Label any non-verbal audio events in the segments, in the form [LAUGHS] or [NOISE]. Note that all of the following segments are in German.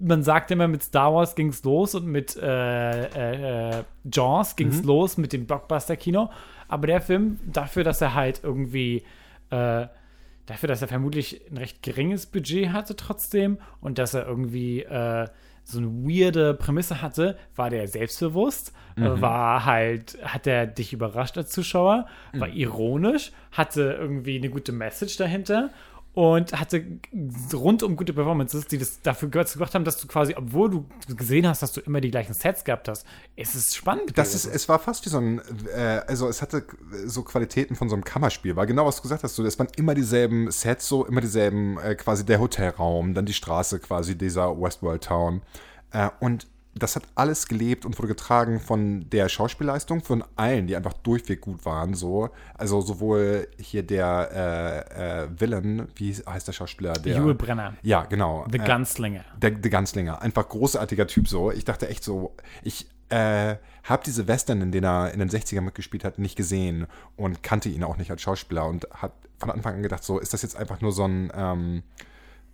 man sagt immer, mit Star Wars ging es los und mit äh, äh, äh Jaws ging es mhm. los mit dem Blockbuster-Kino. Aber der Film, dafür, dass er halt irgendwie, äh, dafür, dass er vermutlich ein recht geringes Budget hatte trotzdem und dass er irgendwie äh, so eine weirde Prämisse hatte, war der selbstbewusst, mhm. war halt, hat er dich überrascht als Zuschauer, war mhm. ironisch, hatte irgendwie eine gute Message dahinter und hatte rundum gute Performances, die das dafür gebracht haben, dass du quasi, obwohl du gesehen hast, dass du immer die gleichen Sets gehabt hast, es ist spannend. Das ist, es war fast wie so ein, äh, also es hatte so Qualitäten von so einem Kammerspiel, war genau was du gesagt hast, so, es waren immer dieselben Sets, so immer dieselben, äh, quasi der Hotelraum, dann die Straße quasi dieser Westworld Town. Äh, und das hat alles gelebt und wurde getragen von der Schauspielleistung, von allen, die einfach durchweg gut waren. So. Also sowohl hier der äh, äh, Villain, wie heißt der Schauspieler? Der, Jule Brenner. Ja, genau. The äh, Gunslinger. Der, der Gunslinger. Einfach großartiger Typ so. Ich dachte echt so, ich äh, habe diese Western, in denen er in den 60ern mitgespielt hat, nicht gesehen und kannte ihn auch nicht als Schauspieler und hat von Anfang an gedacht, so, ist das jetzt einfach nur so ein ähm,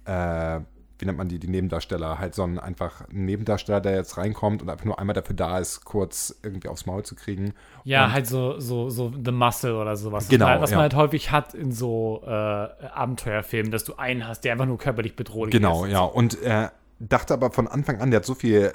äh, wie nennt man die, die Nebendarsteller, halt so ein einfach Nebendarsteller, der jetzt reinkommt und einfach nur einmal dafür da ist, kurz irgendwie aufs Maul zu kriegen. Ja, und halt so, so, so The Muscle oder sowas. Genau. Was ja. man halt häufig hat in so äh, Abenteuerfilmen, dass du einen hast, der einfach nur körperlich bedrohlich genau, ist. Genau, ja. Und er dachte aber von Anfang an, der hat so viel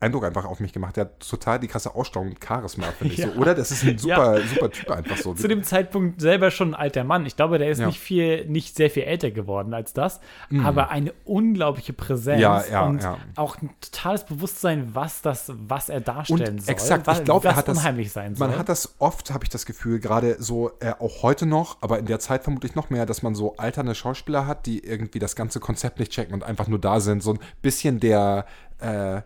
Eindruck einfach auf mich gemacht. Der hat total die krasse Ausstrahlung und Charisma, finde ich [LAUGHS] ja. so. Oder? Das ist ein super, ja. super Typ einfach so. Zu dem Zeitpunkt selber schon ein alter Mann. Ich glaube, der ist ja. nicht viel, nicht sehr viel älter geworden als das, mhm. aber eine unglaubliche Präsenz ja, ja, und auch ein totales Bewusstsein, was das, was er darstellen und soll. Exakt, ich glaube, er hat das, unheimlich sein soll. Man hat das oft, habe ich das Gefühl, gerade so, äh, auch heute noch, aber in der Zeit vermutlich noch mehr, dass man so alternde Schauspieler hat, die irgendwie das ganze Konzept nicht checken und einfach nur da sind. So ein bisschen der äh,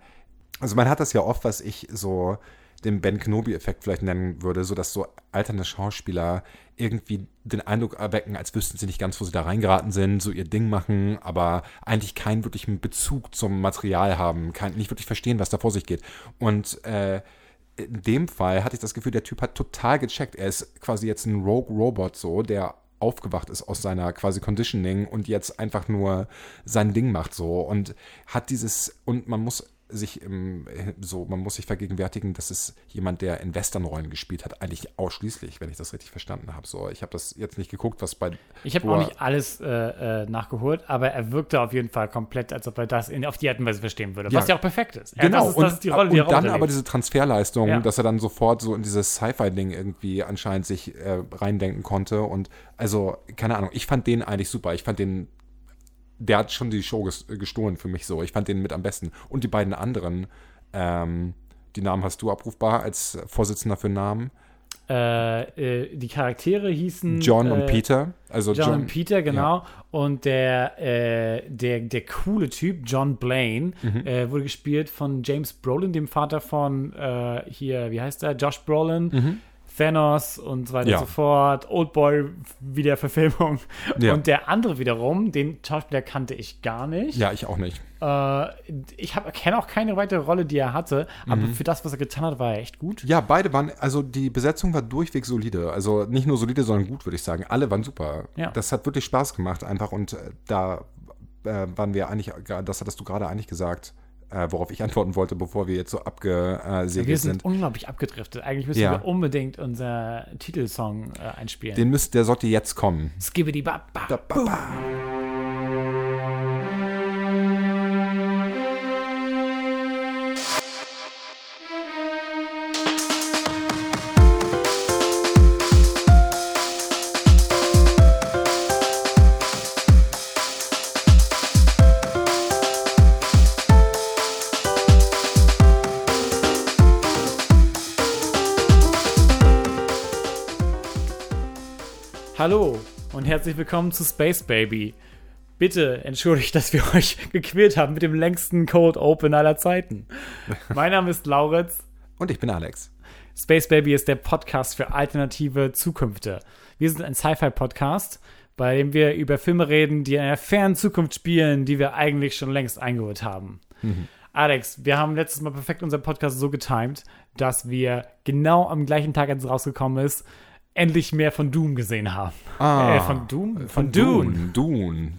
also man hat das ja oft, was ich so den Ben Kenobi-Effekt vielleicht nennen würde, so dass so alternde Schauspieler irgendwie den Eindruck erwecken, als wüssten sie nicht ganz, wo sie da reingeraten sind, so ihr Ding machen, aber eigentlich keinen wirklichen Bezug zum Material haben, kein, nicht wirklich verstehen, was da vor sich geht. Und äh, in dem Fall hatte ich das Gefühl, der Typ hat total gecheckt. Er ist quasi jetzt ein Rogue-Robot so, der aufgewacht ist aus seiner quasi Conditioning und jetzt einfach nur sein Ding macht so und hat dieses und man muss sich im, so, man muss sich vergegenwärtigen, dass es jemand, der in Westernrollen gespielt hat, eigentlich ausschließlich, wenn ich das richtig verstanden habe. So, ich habe das jetzt nicht geguckt, was bei. Ich habe auch nicht alles äh, äh, nachgeholt, aber er wirkte auf jeden Fall komplett, als ob er das in, auf die Art und Weise verstehen würde. Ja. Was ja auch perfekt ist. Ja, genau. Das ist, das ist die Rolle, die und dann aber diese Transferleistung, ja. dass er dann sofort so in dieses Sci-Fi-Ding irgendwie anscheinend sich äh, reindenken konnte. Und also, keine Ahnung, ich fand den eigentlich super. Ich fand den der hat schon die Show gestohlen für mich so. Ich fand den mit am besten. Und die beiden anderen, ähm, die Namen hast du abrufbar als Vorsitzender für Namen. Äh, äh, die Charaktere hießen John äh, und Peter. Also John, John und Peter, genau. Ja. Und der, äh, der, der coole Typ, John Blaine, mhm. Äh, wurde gespielt von James Brolin, dem Vater von äh, hier, wie heißt der? Josh Brolin. Mhm. Thanos und so weiter ja. und so fort, Oldboy wieder Verfilmung. Ja. Und der andere wiederum, den Schauspieler kannte ich gar nicht. Ja, ich auch nicht. Äh, ich kenne auch keine weitere Rolle, die er hatte, aber mhm. für das, was er getan hat, war er echt gut. Ja, beide waren, also die Besetzung war durchweg solide. Also nicht nur solide, sondern gut, würde ich sagen. Alle waren super. Ja. Das hat wirklich Spaß gemacht einfach und äh, da äh, waren wir eigentlich, das hattest du gerade eigentlich gesagt, äh, worauf ich antworten wollte, bevor wir jetzt so abgesegelt sind. Wir sind unglaublich abgedriftet. Eigentlich müssen ja. wir unbedingt unser Titelsong äh, einspielen. Den müsst, der sollte jetzt kommen. Skibbidi ba, ba, ba, ba. Hallo und herzlich willkommen zu Space Baby. Bitte entschuldigt, dass wir [LAUGHS] euch gequält haben mit dem längsten Cold Open aller Zeiten. Mein Name ist Lauritz. Und ich bin Alex. Space Baby ist der Podcast für alternative Zukünfte. Wir sind ein Sci-Fi-Podcast, bei dem wir über Filme reden, die in einer fernen Zukunft spielen, die wir eigentlich schon längst eingeholt haben. Mhm. Alex, wir haben letztes Mal perfekt unseren Podcast so getimt, dass wir genau am gleichen Tag, als es rausgekommen ist, endlich mehr von Doom gesehen haben. Ah, äh, von Doom? Von, von Dune. Dune.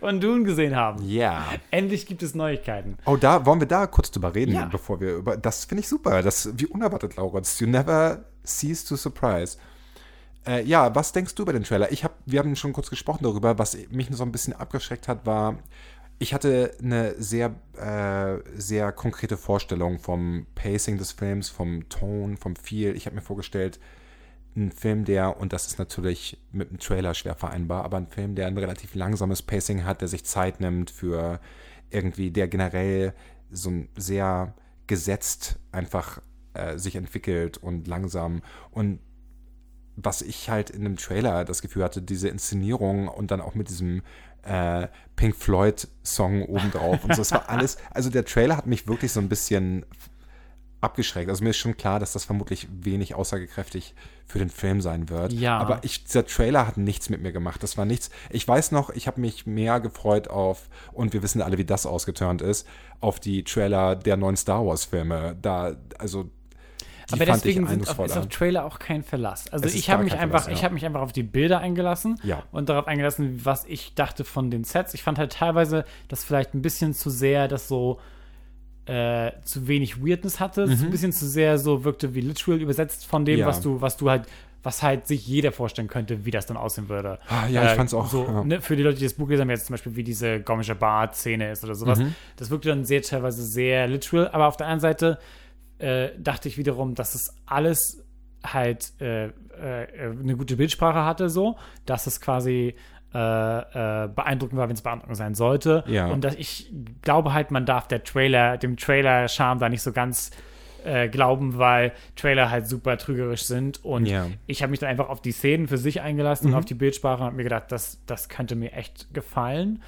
von Dune gesehen haben. Ja. Endlich gibt es Neuigkeiten. Oh, da wollen wir da kurz drüber reden, Ja. bevor wir über. Das finde ich super. Das wie unerwartet, Laurens. You never cease to surprise. Äh, ja, was denkst du über den Trailer? Ich hab, wir haben schon kurz gesprochen darüber. Was mich so ein bisschen abgeschreckt hat, war, ich hatte eine sehr, äh, sehr konkrete Vorstellung vom Pacing des Films, vom Ton, vom Feel. Ich habe mir vorgestellt, ein Film, der, und das ist natürlich mit dem Trailer schwer vereinbar, aber ein Film, der ein relativ langsames Pacing hat, der sich Zeit nimmt für irgendwie, der generell so ein sehr gesetzt einfach äh, sich entwickelt und langsam. Und was ich halt in dem Trailer das Gefühl hatte, diese Inszenierung und dann auch mit diesem äh, Pink Floyd Song obendrauf und so, es war [LAUGHS] alles, also der Trailer hat mich wirklich so ein bisschen abgeschreckt. Also mir ist schon klar, dass das vermutlich wenig aussagekräftig für den Film sein wird. Ja. Aber ich, dieser Trailer hat nichts mit mir gemacht. Das war nichts. Ich weiß noch, ich habe mich mehr gefreut auf, und wir wissen alle, wie das ausgeturnt ist, auf die Trailer der neuen Star Wars Filme. Da, also die Aber deswegen ich sind auf, ist auf Trailer auch kein Verlass. Also Es ich habe mich einfach, Verlass, ich ja. habe mich einfach auf die Bilder eingelassen Ja. und darauf eingelassen, was ich dachte von den Sets. Ich fand halt teilweise, dass vielleicht ein bisschen zu sehr das so äh, zu wenig Weirdness hatte, ein bisschen zu sehr so wirkte wie literal übersetzt von dem, Mhm. Ja. was du, was du halt, was halt sich jeder vorstellen könnte, wie das dann aussehen würde. Ah, ja, ich fand's auch, So, ja. ne, für die Leute, die das Buch gelesen haben, jetzt zum Beispiel, wie diese Gomische Bart-Szene ist oder sowas, Mhm. das wirkte dann sehr teilweise sehr literal, aber auf der anderen Seite äh, dachte ich wiederum, dass es alles halt äh, äh, eine gute Bildsprache hatte, so, dass es quasi äh, äh, beeindruckend war, wenn es beeindruckend sein sollte. Ja. Und dass ich glaube halt, man darf der Trailer, dem Trailer-Charme da nicht so ganz äh, glauben, weil Trailer halt super trügerisch sind. Und Ja. ich habe mich dann einfach auf die Szenen für sich eingelassen und auf die Bildsprache und habe mir gedacht, das, das könnte mir echt gefallen.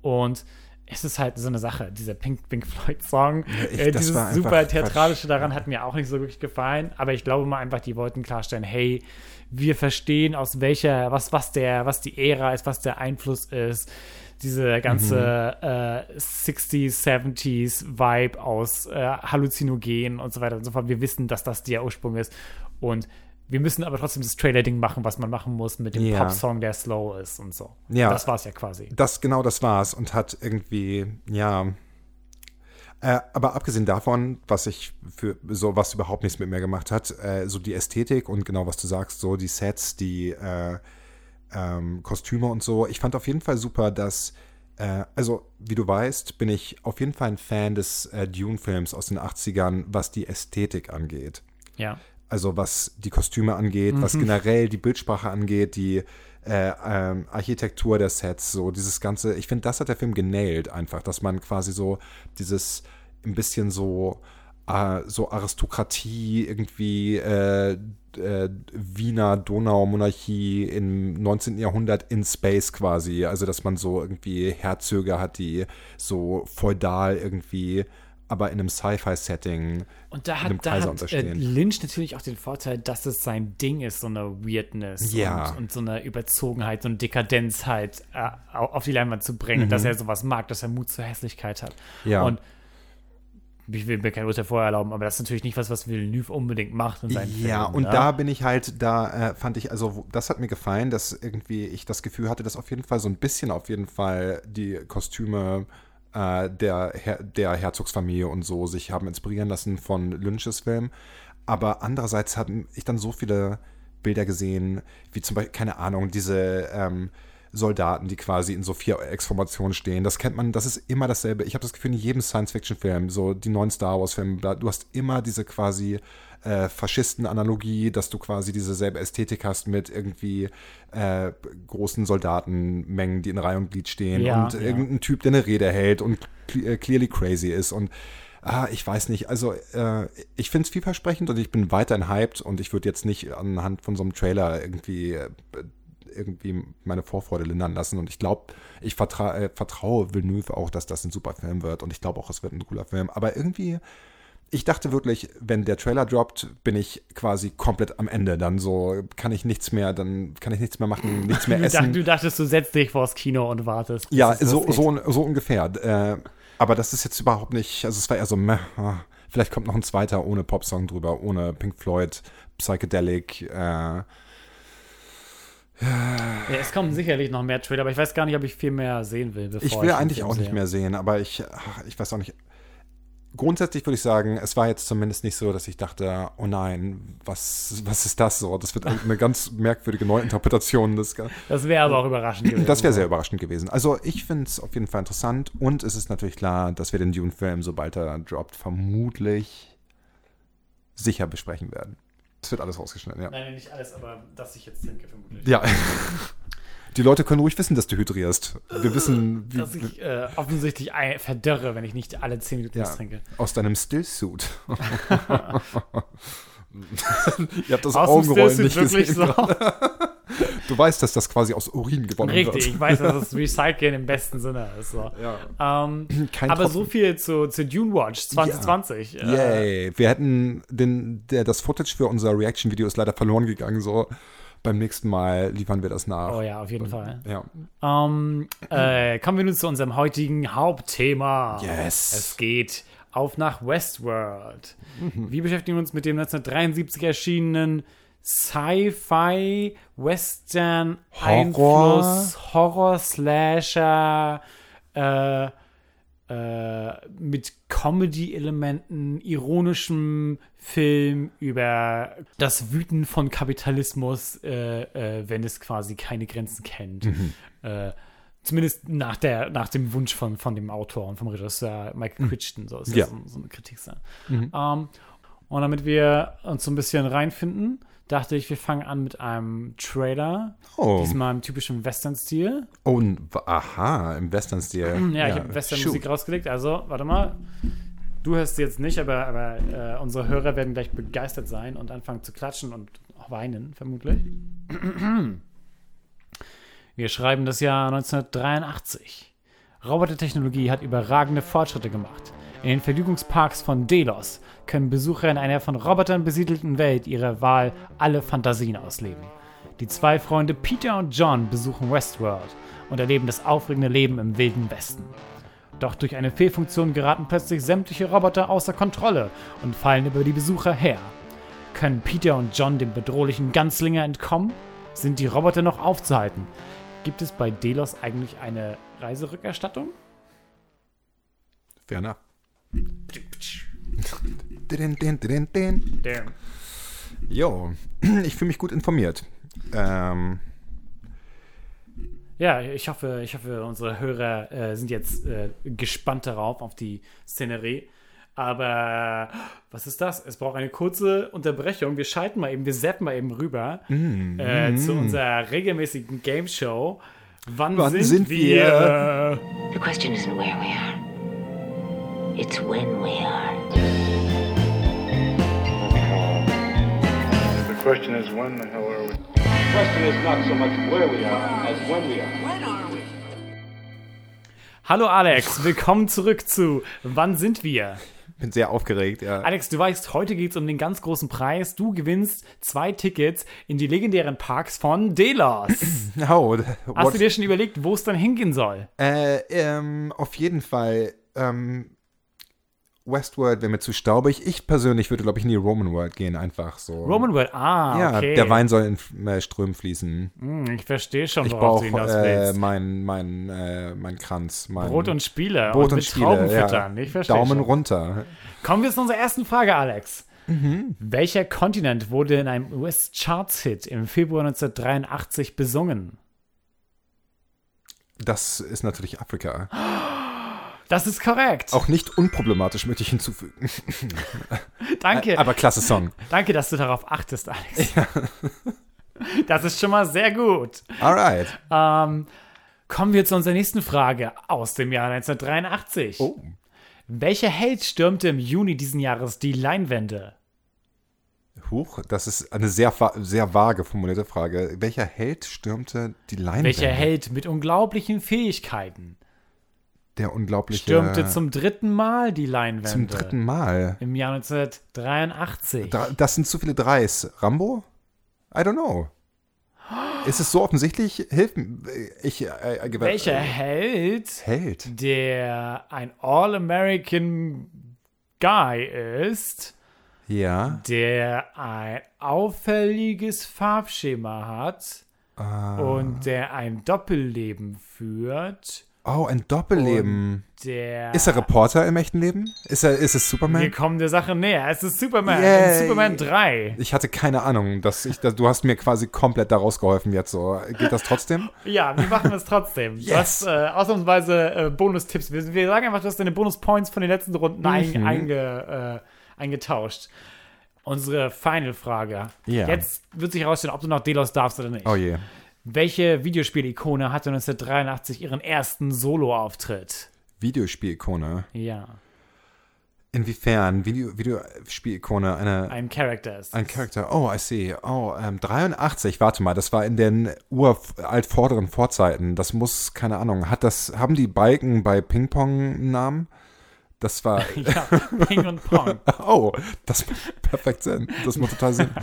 Und es ist halt so eine Sache, dieser Pink, Pink Floyd-Song, ich- äh, dieses einfach super theatralische daran hat mir auch nicht so wirklich gefallen. Aber ich glaube mal einfach, die wollten klarstellen, hey, wir verstehen aus welcher, was, was der, was die Ära ist, was der Einfluss ist. Diese ganze äh, 60s, 70s Vibe aus äh, Halluzinogen und so weiter und so fort. Wir wissen, dass das der Ursprung ist. Und wir müssen aber trotzdem das Trailer-Ding machen, was man machen muss mit dem Ja. Pop-Song, der slow ist und so. Ja. Das war es ja quasi. Das, genau das war's und hat irgendwie, ja. Äh, aber abgesehen davon, was ich für so was überhaupt nichts mit mir gemacht hat, äh, so die Ästhetik und genau was du sagst, so die Sets, die äh, ähm, Kostüme und so. Ich fand auf jeden Fall super, dass, äh, also wie du weißt, bin ich auf jeden Fall ein Fan des äh, Dune-Films aus den 80ern, was die Ästhetik angeht. Ja. Also was die Kostüme angeht, was Mhm. generell die Bildsprache angeht, die äh, ähm, Architektur der Sets, so dieses ganze, ich finde, das hat der Film genailt einfach, dass man quasi so dieses ein bisschen so äh, so Aristokratie irgendwie äh, äh, Wiener Donaumonarchie im 19. Jahrhundert in Space quasi, also dass man so irgendwie Herzöge hat, die so feudal irgendwie aber in einem Sci-Fi-Setting Und da einem hat, da Kaiser hat äh. Lynch natürlich auch den Vorteil, dass es sein Ding ist, so eine Weirdness Ja. und, und so eine Überzogenheit, so eine Dekadenz halt äh, au- auf die Leinwand zu bringen, dass er sowas mag, dass er Mut zur Hässlichkeit hat. Mhm. Ja. Und ich will mir kein Urteil vorher erlauben, aber das ist natürlich nicht was, was Villeneuve unbedingt macht in seinen Ja, Filmen. und ne? da bin ich halt, da äh, fand ich, also das hat mir gefallen, dass irgendwie ich das Gefühl hatte, dass auf jeden Fall so ein bisschen auf jeden Fall die Kostüme äh, der, der Herzogsfamilie und so sich haben inspirieren lassen von Lynches Film. Aber andererseits habe ich dann so viele Bilder gesehen, wie zum Beispiel, keine Ahnung, diese ähm, Soldaten, die quasi in so vier X-Formationen stehen. Das kennt man, das ist immer dasselbe. Ich habe das Gefühl, in jedem Science-Fiction-Film, so die neuen Star Wars-Filme, du hast immer diese quasi äh, Faschisten-Analogie, dass du quasi dieselbe Ästhetik hast mit irgendwie äh, großen Soldatenmengen, die in Reihe und Glied stehen Ja, und ja. irgendein Typ, der eine Rede hält und äh, clearly crazy ist und Ah, ich weiß nicht. Also, äh, ich finde es vielversprechend und ich bin weiterhin hyped und ich würde jetzt nicht anhand von so einem Trailer irgendwie, äh, irgendwie meine Vorfreude lindern lassen. Und ich glaube, ich vertra äh, vertraue Villeneuve auch, dass das ein super Film wird und ich glaube auch, es wird ein cooler Film. Aber irgendwie, ich dachte wirklich, wenn der Trailer droppt, bin ich quasi komplett am Ende. Dann so kann ich nichts mehr, dann kann ich nichts mehr machen, nichts [LAUGHS] mehr du, dacht, essen. du dachtest, du setzt dich vors Kino und wartest. Ja, so, so, so ungefähr. Äh, aber das ist jetzt überhaupt nicht, also es war eher so, meh, ah, vielleicht kommt noch ein zweiter ohne Popsong drüber, ohne Pink Floyd, Psychedelic, äh, Ja, es kommen sicherlich noch mehr Trailer, aber ich weiß gar nicht, ob ich viel mehr sehen will. Bevor Ich will den eigentlich auch nicht sehe. mehr sehen, aber ich, ach, ich weiß auch nicht. Grundsätzlich würde ich sagen, es war jetzt zumindest nicht so, dass ich dachte, oh nein, was, was ist das so? Das wird [LAUGHS] eine ganz merkwürdige Neuinterpretation. des Ga- Das wäre aber auch überraschend gewesen. Das wäre sehr überraschend gewesen. Also ich finde es auf jeden Fall interessant und es ist natürlich klar, dass wir den Dune-Film, sobald er droppt, vermutlich sicher besprechen werden. Es wird alles rausgeschnitten, ja. Nein, nicht alles, aber das ich jetzt denke, vermutlich. Ja. [LAUGHS] Die Leute können ruhig wissen, dass du hydrierst. Wir wissen, wie, Dass ich äh, offensichtlich ein, verdörre, wenn ich nicht alle 10 Minuten was ja, trinke. aus deinem Stillsuit. [LAUGHS] Ihr habt das Aus Augenrollen nicht gesehen. so. Du weißt, dass das quasi aus Urin gewonnen Richtig, wird. ich weiß, dass das [LAUGHS] Recyceln im besten Sinne ist. So. Ja. Ähm, [CLEARS THROAT] aber Tropfen. so viel zu, zu Dune Watch 2020. Äh, Yay. Wir hätten den, der, das Footage für unser Reaction-Video ist leider verloren gegangen. So beim nächsten Mal liefern wir das nach. oh ja, auf jeden Fall. Ja. Ähm, äh, kommen wir nun zu unserem heutigen Hauptthema. Yes. Es geht auf nach Westworld. Mhm. Wir beschäftigen uns mit dem 1973 erschienenen Sci-Fi Western Horror. Einfluss Horror Slasher äh, äh, mit Comedy-Elementen, ironischem Film über das Wüten von Kapitalismus, äh, äh, wenn es quasi keine Grenzen kennt. Äh, zumindest nach, der, nach dem Wunsch von, von dem Autor und vom Regisseur Michael Crichton. So ist Ja. das so, so eine Kritik sein. Ähm, und damit wir uns so ein bisschen reinfinden, dachte ich, wir fangen an mit einem Trailer. Oh. Diesmal im typischen Western-Stil. Oh, aha, im Western-Stil. [CLEARS THROAT] Ja, ich habe Western-Musik rausgelegt. Also, warte mal. Du hörst sie jetzt nicht, aber, aber äh, unsere Hörer werden gleich begeistert sein und anfangen zu klatschen und auch weinen, vermutlich. [CLEARS THROAT] Wir schreiben das Jahr 1983. Robotertechnologie hat überragende Fortschritte gemacht. In den Vergnügungsparks von Delos können Besucher in einer von Robotern besiedelten Welt ihrer Wahl alle Fantasien ausleben. Die zwei Freunde Peter und John besuchen Westworld und erleben das aufregende Leben im wilden Westen. Doch durch eine Fehlfunktion geraten plötzlich sämtliche Roboter außer Kontrolle und fallen über die Besucher her. Können Peter und John dem bedrohlichen Ganzlinger entkommen? Sind die Roboter noch aufzuhalten? Gibt es bei Delos eigentlich eine Reiserückerstattung? Ferner. Jo, [CLEARS THROAT] ich fühle mich gut informiert. Ähm, Ja, ich hoffe, ich hoffe, unsere Hörer äh, sind jetzt äh, gespannt darauf, auf die Szenerie. Aber was ist das? Es braucht eine kurze Unterbrechung. Wir schalten mal eben, wir zappen mal eben rüber äh, zu unserer regelmäßigen Game Show. Wann, Wann sind, sind wir? The question isn't where we are. It's when we are. The question is, when the hell are we? The question is not so much where we are as when we are. Hallo Alex, willkommen zurück zu Wann sind wir? bin sehr aufgeregt, ja. Alex, du weißt, heute geht es um den ganz großen Preis. Du gewinnst zwei Tickets in die legendären Parks von Delos. [CLEARS THROAT] Oh, Hast du dir schon überlegt, wo es dann hingehen soll? Äh, ähm, auf jeden Fall. Ähm, Westworld wäre mir zu staubig. Ich persönlich würde, glaube ich, in die Roman World gehen, einfach so. Roman World, ah, Ja, okay. der Wein soll in äh, Strömen fließen. Hm, ich verstehe schon, Ich worauf du brauche hinaus äh, willst. mein, mein, äh, mein Kranz. Mein Brot und Spiele Brot und und Spiele. Ja. füttern. Ich verstehe Daumen schon. runter. Kommen wir zu unserer ersten Frage, Alex. Mhm. Welcher Kontinent wurde in einem US-Charts-Hit im Februar 1983 besungen? Das ist natürlich Afrika. [GASPS] Das ist korrekt. Auch nicht unproblematisch, möchte ich hinzufügen. [LAUGHS] danke, Aber klasse Song. danke, dass du darauf achtest, Alex. [LAUGHS] Das ist schon mal sehr gut. Alright. Ähm, kommen wir zu unserer nächsten Frage aus dem Jahr 1983. Oh. Welcher Held stürmte im Juni diesen Jahres die Leinwände? Huch, das ist eine sehr, sehr vage formulierte Frage. Welcher Held stürmte die Leinwände? Welcher Held mit unglaublichen Fähigkeiten Der unglaubliche. stürmte zum dritten Mal die Leinwände? zum dritten Mal. Im Jahr 1983. Dra- Das sind zu viele Dreis. Rambo? I don't know. Ist es so offensichtlich? Hilf mir. Ich, äh, äh, Welcher Held, Held? der ein All-American Guy ist, Ja. der ein auffälliges Farbschema hat und der ein Doppelleben führt. Oh, ein Doppelleben. Der Ist er Reporter im echten Leben? Ist er, ist es Wir Superman? kommen der Sache näher. Es ist Superman. Yay. Superman 3. Ich hatte keine Ahnung, dass ich, dass, du hast mir quasi komplett daraus geholfen jetzt so. Geht das trotzdem? [LAUGHS] Ja, wir machen es trotzdem. Du [LAUGHS] Yes. hast äh, ausnahmsweise äh, Bonustipps. Wir, wir sagen einfach, du hast deine Bonuspoints von den letzten Runden Mhm. einge, äh, eingetauscht. Unsere Final-Frage. Ja. Jetzt wird sich herausstellen, ob du noch Delos darfst oder nicht. Oh je. Welche Videospiel-Ikone hatte 1983 ihren ersten Solo-Auftritt? Videospielikone. Ja, Inwiefern? Video, Videospielikone, eine, ein Charakter ist. ein Charakter. Oh, I see. Oh, ähm, 83, warte mal, das war in den uraltvorderen Vorzeiten. Das muss, keine Ahnung, hat das, haben die Balken bei Ping-Pong einen Namen? Das war, [LAUGHS] ja, Ping und Pong. [LAUGHS] oh, das macht perfekt Sinn. Das macht total Sinn. [LAUGHS]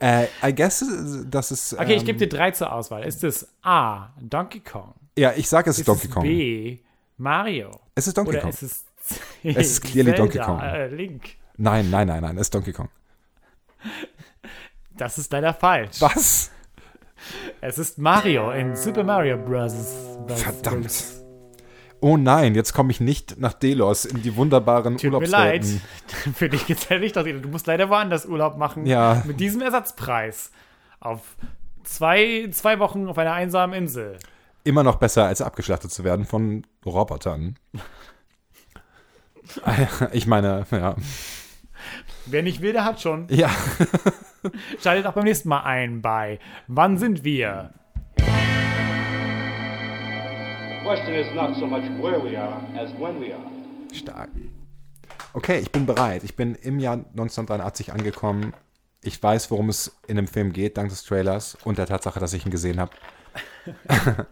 äh, I guess, das ist. Okay, ich ähm, gebe dir drei zur Auswahl. Ist es A, Donkey Kong? Ja, ich sage, es ist Ist Donkey es Kong. B, Mario? Es ist Donkey Oder Kong. ist es C, Es ist clearly Donkey Zelda, Kong. Äh, Link. Nein, nein, nein, nein, es ist Donkey Kong. Das ist leider falsch. Was? Es ist Mario in Super Mario Bros. Bros. Verdammt. Oh nein, jetzt komme ich nicht nach Delos in die wunderbaren Tut mir leid. [LAUGHS] Für dich geht's ja nicht aus. Du musst leider woanders Urlaub machen. Ja. Mit diesem Ersatzpreis. Auf zwei, zwei Wochen auf einer einsamen Insel. Immer noch besser, als abgeschlachtet zu werden von Robotern. [LAUGHS] Ich meine, ja. Wer nicht will, der hat schon. Ja, [LAUGHS] Schaltet auch beim nächsten Mal ein bei Wann sind wir? Question is not so much where we are as when we are. stark. Okay, ich bin bereit. Ich bin im Jahr 1983 angekommen. Ich weiß, worum es in dem Film geht, dank des Trailers und der Tatsache, dass ich ihn gesehen habe. [LAUGHS]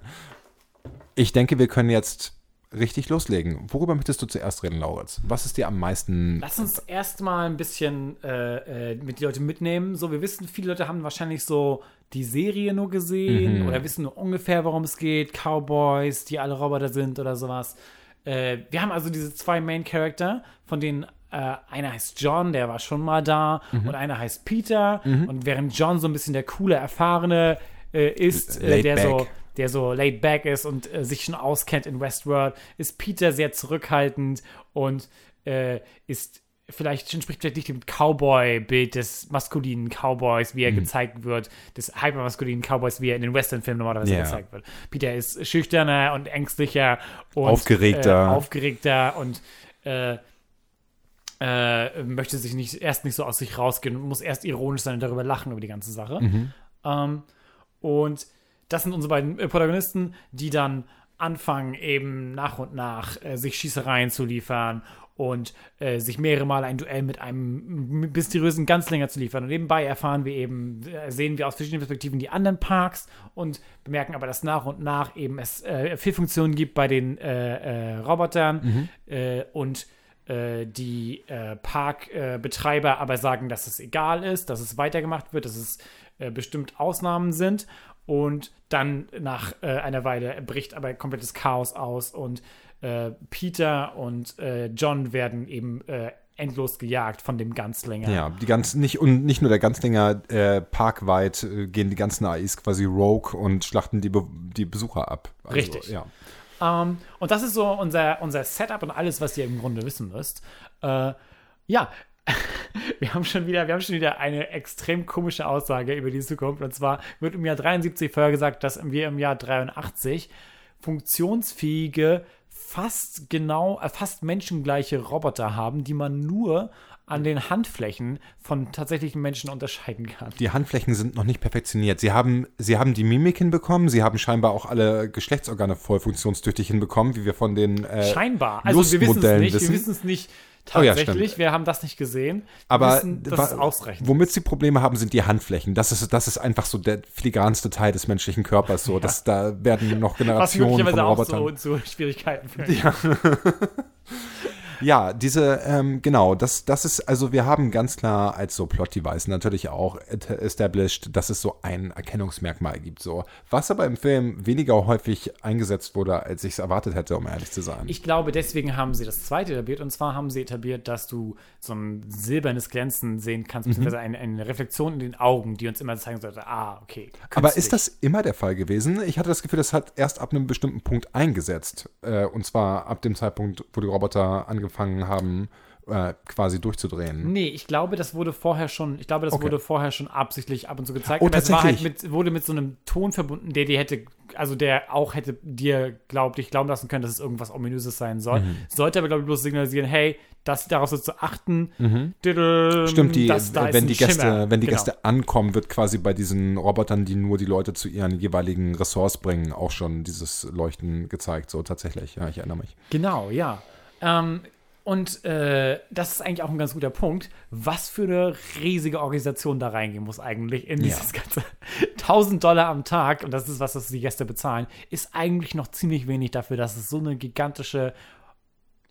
ich denke, wir können jetzt richtig loslegen. Worüber möchtest du zuerst reden, Lauritz? Was ist dir am meisten. Lass uns erstmal ein bisschen äh, äh, mit die Leute mitnehmen. So, wir wissen, viele Leute haben wahrscheinlich so die Serie nur gesehen oder wissen nur ungefähr, worum es geht. Cowboys, die alle Roboter sind oder sowas. Äh, wir haben also diese zwei Main Character, von denen äh, einer heißt John, der war schon mal da, und einer heißt Peter. Und während John so ein bisschen der coole, erfahrene äh, ist, äh, der so der so laid back ist und äh, sich schon auskennt in Westworld, ist Peter sehr zurückhaltend und äh, ist vielleicht entspricht vielleicht nicht dem Cowboy-Bild des maskulinen Cowboys, wie er gezeigt wird, des hypermaskulinen Cowboys, wie er in den Western-Filmen normalerweise Ja. gezeigt wird. Peter ist schüchterner und ängstlicher und Aufgeregter. äh, aufgeregter und äh, äh, möchte sich nicht erst nicht so aus sich rausgehen und muss erst ironisch sein und darüber lachen über die ganze Sache. Ähm, und das sind unsere beiden äh, Protagonisten, die dann anfangen, eben nach und nach äh, sich Schießereien zu liefern und äh, sich mehrere Mal ein Duell mit einem mysteriösen Ganzlinger zu liefern. Und nebenbei erfahren wir eben, äh, sehen wir aus verschiedenen Perspektiven die anderen Parks und bemerken aber, dass nach und nach eben es äh, Fehlfunktionen gibt bei den äh, äh, Robotern äh, und die Parkbetreiber aber sagen, dass es egal ist, dass es weitergemacht wird, dass es bestimmt Ausnahmen sind. Und dann nach äh, einer Weile bricht aber komplettes Chaos aus und äh, Peter und äh, John werden eben äh, endlos gejagt von dem Ganzlinger. Ja, die ganzen, nicht, und nicht nur der Ganzlinger, äh, parkweit äh, gehen die ganzen AIs quasi rogue und schlachten die, Be die Besucher ab. Also, Richtig. Ja. Ähm, und das ist so unser, unser Setup und alles, was ihr im Grunde wissen müsst. Äh, ja, [LAUGHS] [LAUGHS] wir haben schon wieder, wir haben schon wieder eine extrem komische Aussage über die Zukunft. Und zwar wird im Jahr 73 vorher gesagt, dass wir im Jahr 83 funktionsfähige, fast genau, äh, fast menschengleiche Roboter haben, die man nur an den Handflächen von tatsächlichen Menschen unterscheiden kann. Die Handflächen sind noch nicht perfektioniert. Sie haben, sie haben die Mimik hinbekommen, sie haben scheinbar auch alle Geschlechtsorgane voll funktionstüchtig hinbekommen, wie wir von den äh, Scheinbar. Also wir wissen es nicht. Wir wissen es nicht Oh ja, tatsächlich. wir haben das nicht gesehen. Wir Aber wissen, das wa- ist ausreichend. womit sie Probleme haben, sind die Handflächen. Das ist, das ist einfach so der filigranste Teil des menschlichen Körpers. So, dass da werden noch Was Generationen von möglicherweise auch Robotern. so zu Schwierigkeiten. Ja, [LAUGHS] diese, ähm, genau, das, das ist, also wir haben ganz klar als so Plot-Device natürlich auch established, dass es so ein Erkennungsmerkmal gibt. So. Was aber im Film weniger häufig eingesetzt wurde, als ich es erwartet hätte, um ehrlich zu sein. Ich glaube, deswegen haben sie das zweite etabliert. Und zwar haben sie etabliert, dass du so ein silbernes Glänzen sehen kannst, Mhm. beziehungsweise eine, eine Reflexion in den Augen, die uns immer zeigen sollte, ah, okay. Aber künstlich. ist das immer der Fall gewesen? Ich hatte das Gefühl, das hat erst ab einem bestimmten Punkt eingesetzt. Äh, und zwar ab dem Zeitpunkt, wo die Roboter angefangen haben, äh, quasi durchzudrehen. Nee, ich glaube, das wurde vorher schon, ich glaube, das Okay. wurde vorher schon absichtlich ab und zu gezeigt. Oh, aber es war halt mit, wurde mit so einem Ton verbunden, der dir hätte, also der auch hätte dir glaubt, dich glauben lassen können, dass es irgendwas Ominöses sein soll. Mhm. Sollte aber, glaube ich, bloß signalisieren, hey, das, darauf sollst du achten. Mhm. Stimmt, die, das, da ist wenn die Gäste, Schimmer. wenn die Genau. Gäste ankommen, wird quasi bei diesen Robotern, die nur die Leute zu ihren jeweiligen Ressorts bringen, auch schon dieses Leuchten gezeigt. So tatsächlich. Ja, ich erinnere mich. Genau, ja. Ähm, und äh, das ist eigentlich auch ein ganz guter Punkt, was für eine riesige Organisation da reingehen muss eigentlich in dieses ganze [LAUGHS] 1000 Dollar am Tag und das ist was, was die Gäste bezahlen, ist eigentlich noch ziemlich wenig dafür, dass es so eine gigantische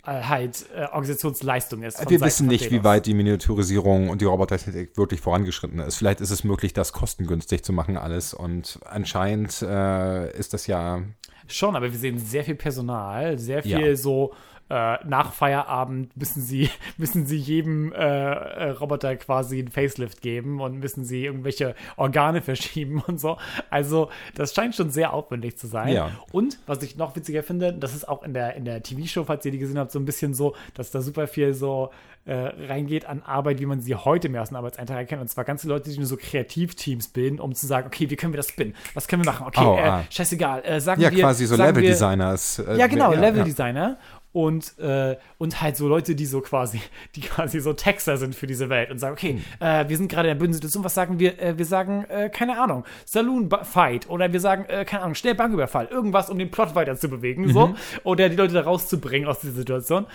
äh, halt äh, Organisationsleistung ist. Wir Seiten wissen nicht, wie weit die Miniaturisierung und die Robotertechnik wirklich vorangeschritten ist. Vielleicht ist es möglich, das kostengünstig zu machen alles. Und anscheinend äh, ist das ja Schon, aber wir sehen sehr viel Personal, sehr viel Ja. so äh, nach Feierabend müssen sie, [LAUGHS] müssen sie jedem äh, äh, Roboter quasi einen Facelift geben und müssen sie irgendwelche Organe [LAUGHS] verschieben und so. Also, das scheint schon sehr aufwendig zu sein. Ja. Und was ich noch witziger finde, das ist auch in der, in der TV-Show, falls ihr die gesehen habt, so ein bisschen so, dass da super viel so äh, reingeht an Arbeit, wie man sie heute mehr aus dem Arbeitseintrag erkennt. Und zwar ganze Leute, die nur so Kreativteams bilden, um zu sagen, okay, wie können wir das spinnen? Was können wir machen? Okay, Oh, äh, ah. scheißegal. Sagen ja wir, quasi so Level-Designers. ja, genau, ja, Level-Designer. Und, äh, und halt so Leute, die so quasi, [LAUGHS] die quasi so Texter sind für diese Welt und sagen, okay, Hm. äh, wir sind gerade in der bösen Situation, was sagen wir? Äh, wir sagen, äh, keine Ahnung, Saloon-Fight oder wir sagen, äh, keine Ahnung, schnell Banküberfall, irgendwas, um den Plot weiter zu bewegen, so. Mhm. Oder die Leute da rauszubringen aus dieser Situation.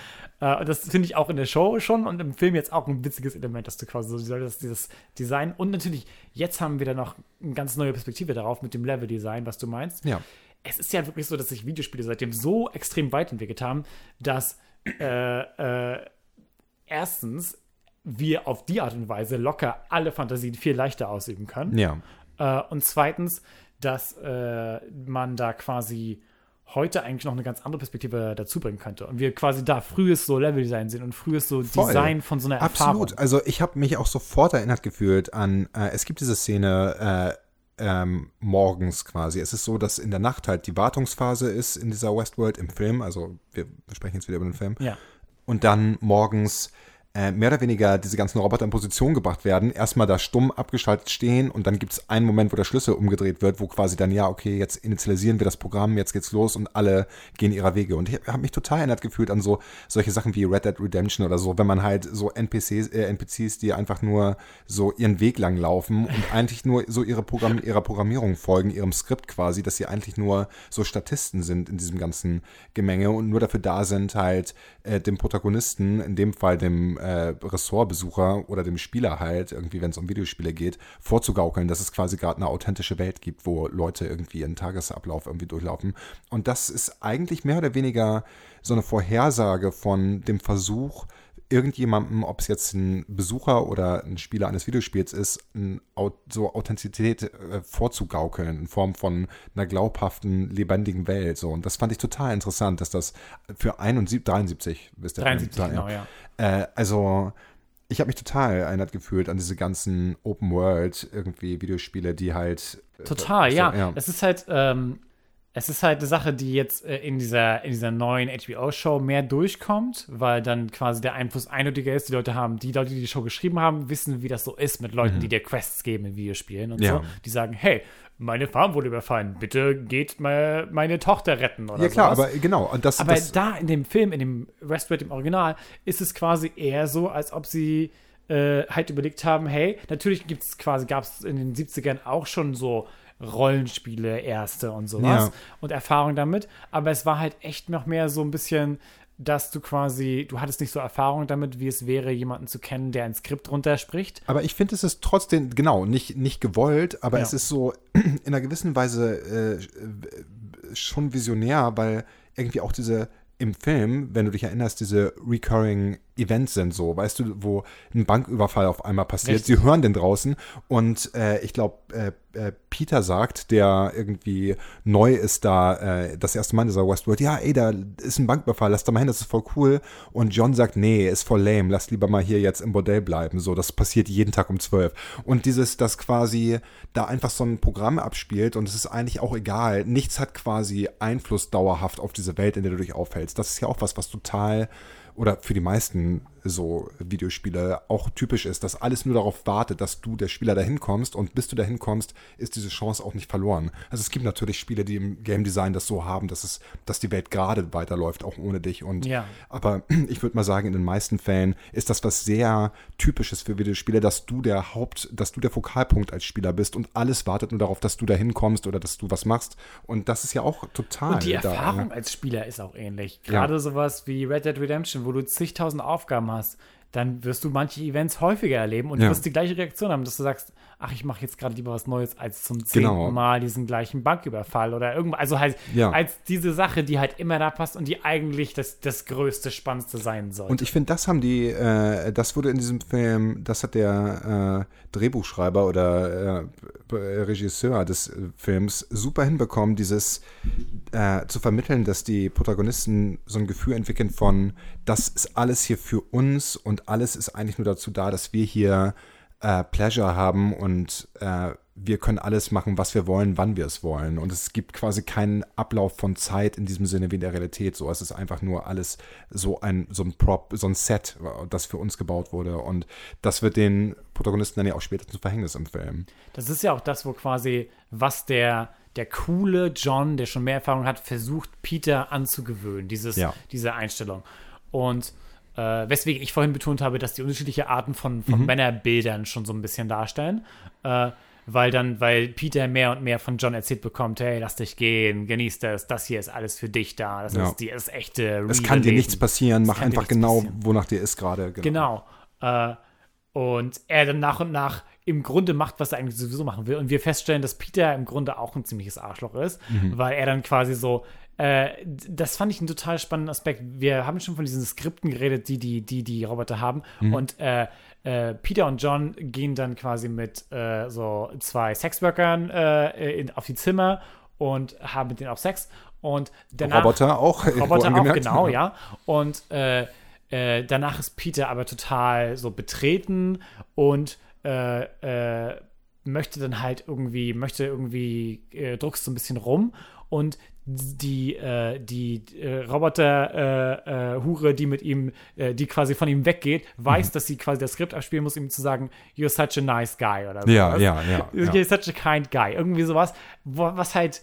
Äh, und das finde ich auch in der Show schon und im Film jetzt auch ein witziges Element, dass du quasi so die Leute, dieses Design und natürlich, jetzt haben wir da noch eine ganz neue Perspektive darauf mit dem Level-Design, was du meinst Ja. Es ist ja wirklich so, dass sich Videospiele seitdem so extrem weit entwickelt haben, dass äh, äh, erstens wir auf die Art und Weise locker alle Fantasien viel leichter ausüben können. Ja. Äh, und zweitens, dass äh, man da quasi heute eigentlich noch eine ganz andere Perspektive dazu bringen könnte. Und wir quasi da frühes so Leveldesign sehen und frühes so Voll. Design von so einer Absolut. Erfahrung. Also ich habe mich auch sofort erinnert gefühlt an, äh, es gibt diese Szene äh, ähm, morgens quasi. Es ist so, dass in der Nacht halt die Wartungsphase ist in dieser Westworld im Film. Also wir sprechen jetzt wieder über den Film. Ja. und dann morgens äh, mehr oder weniger diese ganzen Roboter in Position gebracht werden, erstmal da stumm abgeschaltet stehen und dann gibt es einen Moment, wo der Schlüssel umgedreht wird, wo quasi dann, ja, okay, jetzt initialisieren wir das Programm, jetzt geht's los und alle gehen ihrer Wege. Und ich habe mich total erinnert gefühlt an so solche Sachen wie Red Dead Redemption oder so, wenn man halt so NPCs, äh, NPCs, die einfach nur so ihren Weg lang laufen und eigentlich nur so ihre Programm ihrer Programmierung folgen, ihrem Skript quasi, dass sie eigentlich nur so Statisten sind in diesem ganzen Gemenge und nur dafür da sind, halt äh, dem Protagonisten, in dem Fall dem äh, Ressortbesucher oder dem Spieler halt, irgendwie, wenn es um Videospiele geht, vorzugaukeln, dass es quasi gerade eine authentische Welt gibt, wo Leute irgendwie ihren Tagesablauf irgendwie durchlaufen. Und das ist eigentlich mehr oder weniger so eine Vorhersage von dem Versuch, irgendjemandem, ob es jetzt ein Besucher oder ein Spieler eines Videospiels ist, so Authentizität äh, vorzugaukeln in Form von einer glaubhaften, lebendigen Welt. So. Und das fand ich total interessant, dass das für 71, 73 ist der 73, Film. genau, ja. Äh, also ich habe mich total erinnert gefühlt an diese ganzen Open World irgendwie Videospiele, die halt äh, Total, so, ja. Es ist halt, ähm, es ist halt eine Sache, die jetzt äh, in dieser, in dieser neuen HBO-Show mehr durchkommt, weil dann quasi der Einfluss eindeutiger ist. Die Leute haben, die Leute, die die Show geschrieben haben, wissen, wie das so ist mit Leuten, die dir Quests geben in Videospielen und Mhm. Ja. so. Die sagen, hey, meine Farm wurde überfallen, bitte geht mal meine Tochter retten oder Ja klar, sowas. aber genau. Und das, Aber das, da in dem Film, in dem Westworld, im Original, ist es quasi eher so, als ob sie äh, halt überlegt haben, hey, natürlich gibt es quasi, gab es in den 70ern auch schon so Rollenspiele, erste und sowas Ja. und Erfahrung damit, aber es war halt echt noch mehr so ein bisschen, dass du quasi, du hattest nicht so Erfahrung damit, wie es wäre, jemanden zu kennen, der ein Skript runterspricht. Aber ich finde, es ist trotzdem, genau, nicht, nicht gewollt, aber Ja. es ist so [CLEARS THROAT] in einer gewissen Weise äh, schon visionär, weil irgendwie auch diese im Film, wenn du dich erinnerst, diese recurring Events sind so, weißt du, wo ein Banküberfall auf einmal passiert. Richtig. Sie hören den draußen und äh, ich glaube, äh, äh, Peter sagt, der irgendwie neu ist da, äh, das erste Mal in dieser Westworld, ja, ey, da ist ein Banküberfall, lass da mal hin, das ist voll cool. Und John sagt, nee, ist voll lame, lass lieber mal hier jetzt im Bordell bleiben. So, das passiert jeden Tag um zwölf. Und dieses, das quasi da einfach so ein Programm abspielt und es ist eigentlich auch egal. Nichts hat quasi Einfluss dauerhaft auf diese Welt, in der du dich aufhältst. Das ist ja auch was, was total oder für die meisten so Videospiele auch typisch ist, dass alles nur darauf wartet, dass du, der Spieler, dahin kommst und bis du dahin kommst, ist diese Chance auch nicht verloren. Also es gibt natürlich Spiele, die im Game Design das so haben, dass es, dass die Welt gerade weiterläuft, auch ohne dich. Und Ja. aber [CLEARS THROAT] ich würde mal sagen, in den meisten Fällen ist das was sehr Typisches für Videospiele, dass du der Haupt, dass du der Fokalpunkt als Spieler bist und alles wartet nur darauf, dass du dahin kommst oder dass du was machst. Und das ist ja auch total. Und die da, Erfahrung ne? als Spieler ist auch ähnlich. Gerade sowas wie Red Dead Redemption, wo du zigtausend Aufgaben hast, dann wirst du manche Events häufiger erleben und Ja. wirst die gleiche Reaktion haben, dass du sagst, ach, ich mache jetzt gerade lieber was Neues als zum zehnten Genau. Mal diesen gleichen Banküberfall oder irgendwas. Also halt Ja. als diese Sache, die halt immer da passt und die eigentlich das, das größte, spannendste sein soll. Und ich finde, das haben die, äh, das wurde in diesem Film, das hat der äh, Drehbuchschreiber oder äh, Regisseur des äh, Films super hinbekommen, dieses äh, zu vermitteln, dass die Protagonisten so ein Gefühl entwickeln von, das ist alles hier für uns und alles ist eigentlich nur dazu da, dass wir hier äh, Pleasure haben und äh, wir können alles machen, was wir wollen, wann wir es wollen. Und es gibt quasi keinen Ablauf von Zeit in diesem Sinne wie in der Realität. So, es ist einfach nur alles so ein, so ein Prop, so ein Set, das für uns gebaut wurde. Und das wird den Protagonisten dann ja auch später zum Verhängnis im Film. Das ist ja auch das, wo quasi, was der, der coole John, der schon mehr Erfahrung hat, versucht, Peter anzugewöhnen, dieses, Ja. diese Einstellung. Und äh, weswegen ich vorhin betont habe, dass die unterschiedliche Arten von, von Männerbildern schon so ein bisschen darstellen. Äh, weil dann, weil Peter mehr und mehr von John erzählt bekommt, hey, lass dich gehen, genieß das, das hier ist alles für dich da, das Ja. ist die, das echte Es kann dir Leben. nichts passieren, mach einfach genau, passieren. wonach dir ist gerade. Genau. Äh, und er dann nach und nach im Grunde macht, was er eigentlich sowieso machen will. Und wir feststellen, dass Peter im Grunde auch ein ziemliches Arschloch ist, Mhm. weil er dann quasi so. Äh, das fand ich einen total spannenden Aspekt. Wir haben schon von diesen Skripten geredet, die die, die, die Roboter haben. Mhm. Und äh, äh, Peter und John gehen dann quasi mit äh, so zwei Sexworkern äh, in, auf die Zimmer und haben mit denen auch Sex. Und danach, Roboter auch. [LAUGHS] Roboter auch, genau, ja. Und danach ist Peter aber total so betreten und möchte dann halt irgendwie, möchte irgendwie, äh, druckst so ein bisschen rum und die, äh, die äh, Roboter-Hure, äh, die mit ihm, äh, die quasi von ihm weggeht, weiß, Mhm. dass sie quasi das Skript abspielen muss, ihm zu sagen, you're such a nice guy oder so. Ja, ja, [LAUGHS] ja, ja. You're such a kind guy. Irgendwie sowas, was halt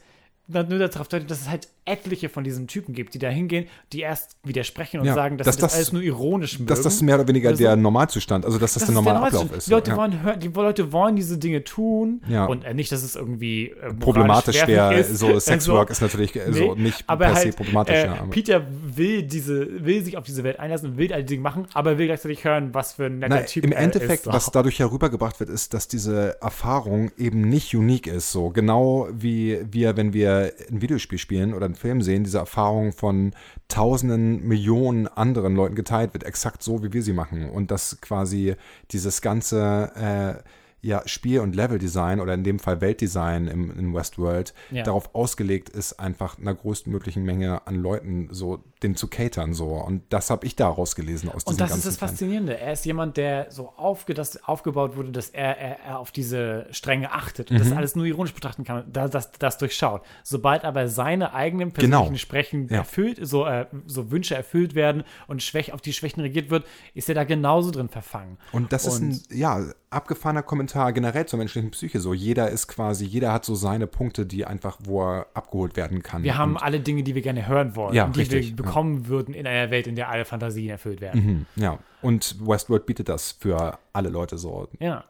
nur darauf deutet, dass es halt etliche von diesen Typen gibt, die da hingehen, die erst widersprechen und Ja, sagen, dass, dass das, das- alles nur ironisch mögen. Dass das mehr oder weniger Oder so. der Normalzustand, also dass das, der normale. Ablauf ist. Die Leute, ja. wollen, die Leute wollen diese Dinge tun Ja. und äh, nicht, dass es irgendwie äh, Problematisch wäre, so [LAUGHS] Sexwork Also, ist natürlich äh, so nee, nicht aber per se halt, problematisch. Äh, Peter will diese, will sich auf diese Welt einlassen und will all die Dinge machen, aber will gleichzeitig hören, was für ein netter Na, Typ Im Endeffekt, ist. was dadurch herübergebracht wird, ist, dass diese Erfahrung eben nicht unique ist. So genau wie wir, wenn wir ein Videospiel spielen oder einen Film sehen, diese Erfahrung von tausenden, Millionen anderen Leuten geteilt wird, exakt so, wie wir sie machen. Und dass quasi dieses ganze äh, ja, Spiel- und Leveldesign oder in dem Fall Weltdesign im, in Westworld Ja. darauf ausgelegt ist, einfach einer größtmöglichen Menge an Leuten so den zu catern. So. Und das habe ich da rausgelesen aus Und das ist das. Faszinierende. Er ist jemand, der so aufge, das aufgebaut wurde, dass er, er, er auf diese Stränge achtet und Mhm. das alles nur ironisch betrachten kann, da, das, das durchschaut. Sobald aber seine eigenen persönlichen Genau. Sprechen Ja. erfüllt, so, äh, so Wünsche erfüllt werden und Schwäch, auf die Schwächen regiert wird, ist er da genauso drin verfangen. Und das ist ein, ja, abgefahrener Kommentar generell zur menschlichen Psyche. So, jeder ist quasi, jeder hat so seine Punkte, die einfach, wo er abgeholt werden kann. Wir haben Und, alle Dinge, die wir gerne hören wollen, Ja, und die richtig, wir bekommen würden in einer Welt, in der alle Fantasien erfüllt werden. Mhm, ja. Und Westworld bietet das für alle Leute so. Ja.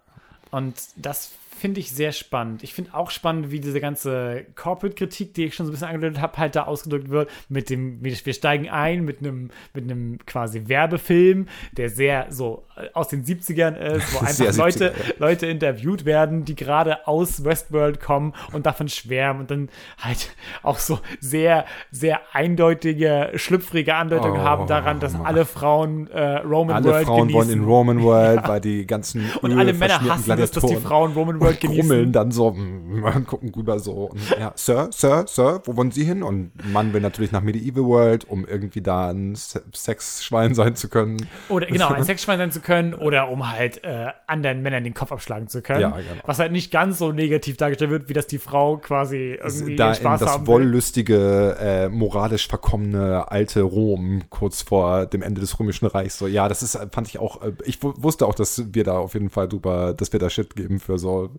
Und das finde ich sehr spannend. Ich finde auch spannend, wie diese ganze Corporate-Kritik, die ich schon so ein bisschen angedeutet habe, halt da ausgedrückt wird. Mit dem, wir steigen ein mit einem, mit einem quasi Werbefilm, der sehr so äh, aus den 70ern ist, wo [LAUGHS] einfach Leute, 70er. Leute interviewt werden, die gerade aus Westworld kommen und davon schwärmen und dann halt auch so sehr, sehr eindeutige, schlüpfrige Andeutungen Oh, haben daran, dass alle Frauen äh, Roman Alle World Frauen wollen in Roman World, weil [LAUGHS] die ganzen und alle Männer hassen es, dass die Frauen Roman World und genießen. grummeln dann so und gucken rüber so. Und, ja, Sir, Sir, Sir, wo wollen Sie hin? Und Mann will natürlich nach Medieval World, um irgendwie da ein Se- Sexschwein sein zu können. Oder genau, ein [LAUGHS] Sexschwein sein zu können oder um halt äh, anderen Männern den Kopf abschlagen zu können. Ja, genau. Was halt nicht ganz so negativ dargestellt wird, wie dass die Frau quasi irgendwie da ihren in Spaß das haben wollüstige, äh, moralisch verkommene alte Rom kurz vor dem Ende des Römischen Reichs. So, ja, das ist, fand ich auch, äh, ich wu- wusste auch, dass wir da auf jeden Fall drüber, dass wir da Shit geben für so.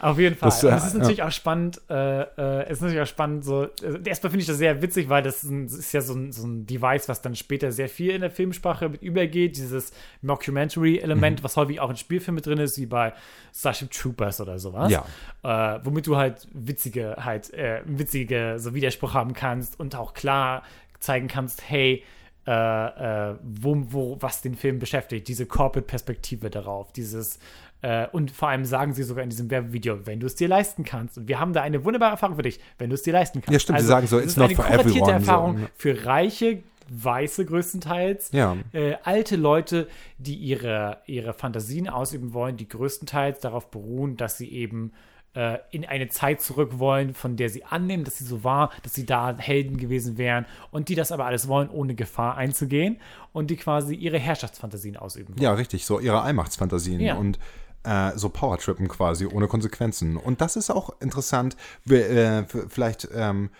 Auf jeden Fall. Das, Das, äh, es ist natürlich auch spannend, äh, äh, es ist natürlich auch spannend, so, äh, erstmal finde ich das sehr witzig, weil das ist, ein, das ist ja so ein, so ein Device, was dann später sehr viel in der Filmsprache mit übergeht, dieses Mhm. Mockumentary-Element, was häufig auch in Spielfilmen mit drin ist, wie bei Starship Troopers oder sowas. Ja. Äh, womit du halt witzige, halt, äh, witzige so Widerspruch haben kannst und auch klar zeigen kannst, hey, äh, wo, wo, was den Film beschäftigt, diese Corporate-Perspektive darauf, dieses äh, und vor allem sagen sie sogar in diesem Werbevideo, wenn du es dir leisten kannst. Und wir haben da eine wunderbare Erfahrung für dich, wenn du es dir leisten kannst. Ja, stimmt, sie sagen so, es it's ist not eine for everyone, so, Erfahrung ne? für reiche, weiße größtenteils, Ja. äh, alte Leute, die ihre, ihre Fantasien ausüben wollen, die größtenteils darauf beruhen, dass sie eben äh, in eine Zeit zurück wollen, von der sie annehmen, dass sie so war, dass sie da Helden gewesen wären und die das aber alles wollen, ohne Gefahr einzugehen und die quasi ihre Herrschaftsfantasien ausüben wollen. Ja, richtig, so ihre Allmachtsfantasien Ja. und äh, so Powertrippen quasi, ohne Konsequenzen. Und das ist auch interessant, äh, vielleicht ähm,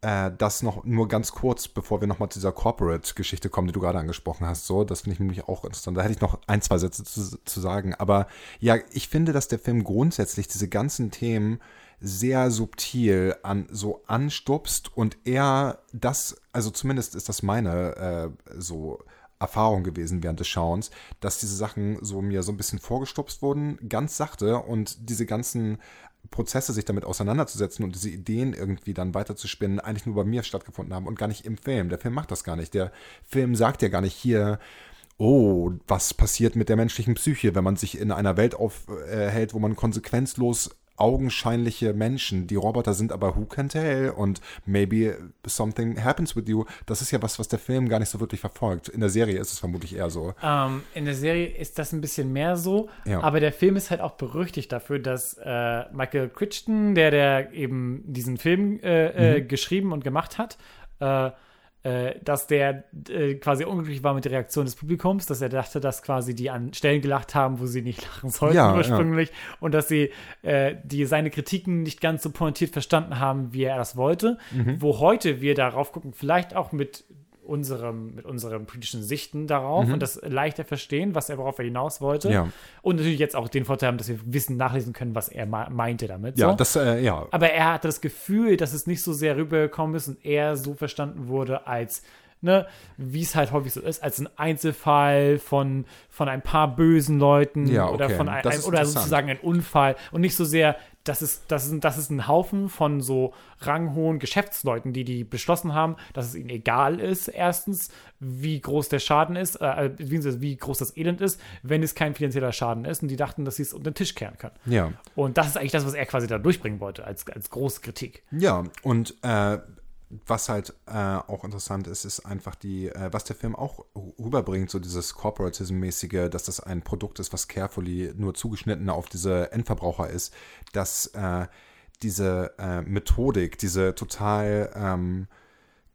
äh, das noch nur ganz kurz, bevor wir nochmal zu dieser Corporate-Geschichte kommen, die du gerade angesprochen hast. So, das finde ich nämlich auch interessant. Da hätte ich noch ein, zwei Sätze zu, zu sagen. Aber ja, ich finde, dass der Film grundsätzlich diese ganzen Themen sehr subtil an so anstupst und er das, also zumindest ist das meine äh, so Erfahrung gewesen während des Schauens, dass diese Sachen so mir so ein bisschen vorgestupst wurden, ganz sachte und diese ganzen Prozesse, sich damit auseinanderzusetzen und diese Ideen irgendwie dann weiterzuspinnen, eigentlich nur bei mir stattgefunden haben und gar nicht im Film. Der Film macht das gar nicht. Der Film sagt ja gar nicht hier, oh, was passiert mit der menschlichen Psyche, wenn man sich in einer Welt aufhält, wo man konsequenzlos augenscheinliche Menschen, die Roboter sind, aber who can tell und maybe something happens with you. Das ist ja was, was der Film gar nicht so wirklich verfolgt. In der Serie ist es vermutlich eher so. Ähm, in der Serie ist das ein bisschen mehr so, Ja. aber der Film ist halt auch berüchtigt dafür, dass äh, Michael Crichton, der der eben diesen Film äh, äh, Mhm. geschrieben und gemacht hat, äh, äh, dass der äh, quasi unglücklich war mit der Reaktion des Publikums, dass er dachte, dass quasi die an Stellen gelacht haben, wo sie nicht [LAUGHS] lachen sollten Ja, ja. ursprünglich und dass sie äh, die seine Kritiken nicht ganz so pointiert verstanden haben, wie er das wollte. Mhm. Wo heute wir darauf gucken, vielleicht auch mit unserem, mit unseren politischen Sichten darauf und das leichter verstehen, was er, worauf er hinaus wollte. Mhm. Ja. Und natürlich jetzt auch den Vorteil haben, dass wir wissen, nachlesen können, was er meinte damit. Ja, so. das, äh, ja. Aber er hatte das Gefühl, dass es nicht so sehr rübergekommen ist und er so verstanden wurde als, ne, wie es halt häufig so ist, als ein Einzelfall von, von ein paar bösen Leuten Ja, oder okay. von ein, ein, oder sozusagen ein Unfall und nicht so sehr, das ist, das ist, das ist ein Haufen von so ranghohen Geschäftsleuten, die die beschlossen haben, dass es ihnen egal ist, erstens, wie groß der Schaden ist, äh, beziehungsweise wie groß das Elend ist, wenn es kein finanzieller Schaden ist und die dachten, dass sie es unter den Tisch kehren können. Ja. Und das ist eigentlich das, was er quasi da durchbringen wollte, als, als große Kritik. Ja, und äh, was halt äh, auch interessant ist, ist einfach die, äh, was der Film auch rüberbringt, so dieses Corporatism-mäßige, dass das ein Produkt ist, was carefully nur zugeschnitten auf diese Endverbraucher ist, dass äh, diese äh, Methodik, diese total ähm,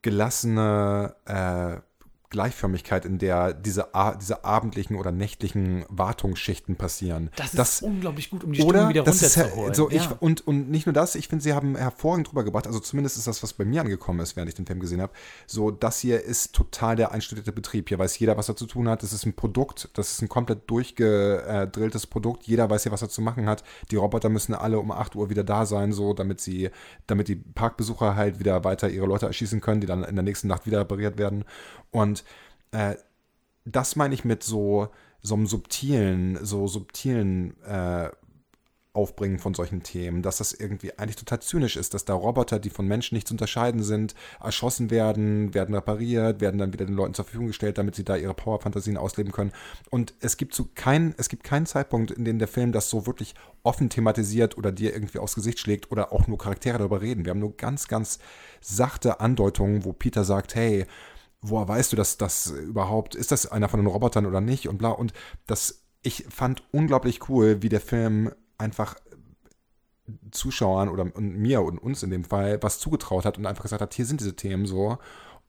gelassene äh, Gleichförmigkeit, in der diese, diese abendlichen oder nächtlichen Wartungsschichten passieren. Das ist unglaublich gut, um die Stimmung wieder das runterzuholen. ja, so ich ja. und und nicht nur das, ich finde, sie haben hervorragend drüber gebracht. Also zumindest ist das, was bei mir angekommen ist, während ich den Film gesehen habe. So, das hier ist total der einstudierte Betrieb. Hier weiß jeder, was er zu tun hat. Das ist ein Produkt, das ist ein komplett durchgedrilltes Produkt. Jeder weiß hier, was er zu machen hat. Die Roboter müssen alle um 8 Uhr wieder da sein, so damit sie, damit die Parkbesucher halt wieder weiter ihre Leute erschießen können, die dann in der nächsten Nacht wieder repariert werden. Und äh, das meine ich mit so, so einem subtilen, so subtilen äh, Aufbringen von solchen Themen, dass das irgendwie eigentlich total zynisch ist, dass da Roboter, die von Menschen nicht zu unterscheiden sind, erschossen werden, werden repariert, werden dann wieder den Leuten zur Verfügung gestellt, damit sie da ihre Powerfantasien ausleben können. Und es gibt so kein, es gibt keinen Zeitpunkt, in dem der Film das so wirklich offen thematisiert oder dir irgendwie aufs Gesicht schlägt oder auch nur Charaktere darüber reden. Wir haben nur ganz, ganz sachte Andeutungen, wo Peter sagt, hey, woher weißt du, dass das überhaupt, ist das einer von den Robotern oder nicht und bla. Und das, ich fand unglaublich cool, wie der Film einfach Zuschauern oder mir und uns in dem Fall was zugetraut hat und einfach gesagt hat, hier sind diese Themen so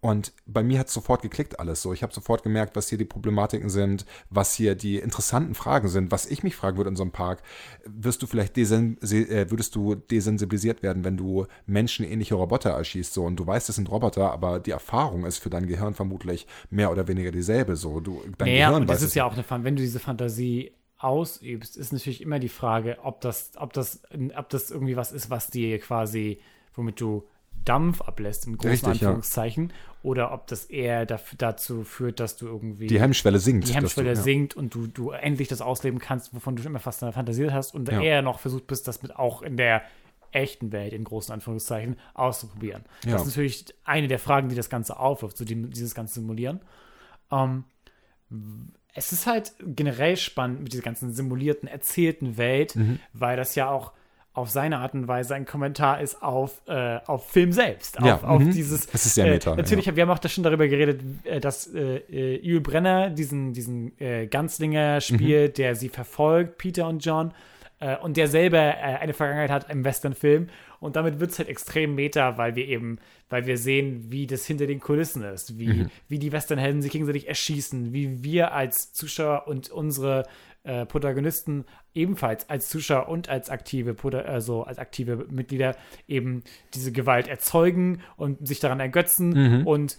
und bei mir hat es sofort geklickt alles so. Ich habe sofort gemerkt, was hier die Problematiken sind, was hier die interessanten Fragen sind, was ich mich fragen würde in so einem Park. Wirst du vielleicht äh, würdest du desensibilisiert werden, wenn du menschenähnliche Roboter erschießt so und du weißt, es sind Roboter, aber die Erfahrung ist für dein Gehirn vermutlich mehr oder weniger dieselbe so. Du dein Naja, Gehirn und das ist ja auch eine Fan wenn du diese Fantasie ausübst, ist natürlich immer die Frage, ob das, ob das, ob das irgendwie was ist, was dir quasi, womit du Dampf ablässt, im großen Richtig, ja. Anführungszeichen, oder ob das eher daf- dazu führt, dass du irgendwie die Hemmschwelle sinkt. die Hemmschwelle du, ja. sinkt und du, du endlich das ausleben kannst, wovon du schon immer fast fantasiert hast und Ja. eher noch versucht bist, das mit auch in der echten Welt, in großen Anführungszeichen, auszuprobieren. Ja. Das ist natürlich eine der Fragen, die das Ganze aufwirft, so die, dieses ganze Simulieren. Ähm, es ist halt generell spannend mit dieser ganzen simulierten, erzählten Welt, Mhm. weil das ja auch auf seine Art und Weise ein Kommentar ist auf, äh, auf Film selbst. Auf, Ja, auf mhm. dieses. Es ist sehr äh, meta, Natürlich, wir haben auch da schon darüber geredet, äh, dass äh, äh, Yul Brenner diesen, diesen äh, Ganzlinger spielt, Mhm. der sie verfolgt, Peter und John. Äh, und der selber eine Vergangenheit hat im Westernfilm. Und damit wird es halt extrem meta, weil wir eben, weil wir sehen, wie das hinter den Kulissen ist, wie, Mhm. wie die Westernhelden sich gegenseitig erschießen, wie wir als Zuschauer und unsere äh, Protagonisten ebenfalls als Zuschauer und als aktive, also als aktive Mitglieder eben diese Gewalt erzeugen und sich daran ergötzen Mhm. und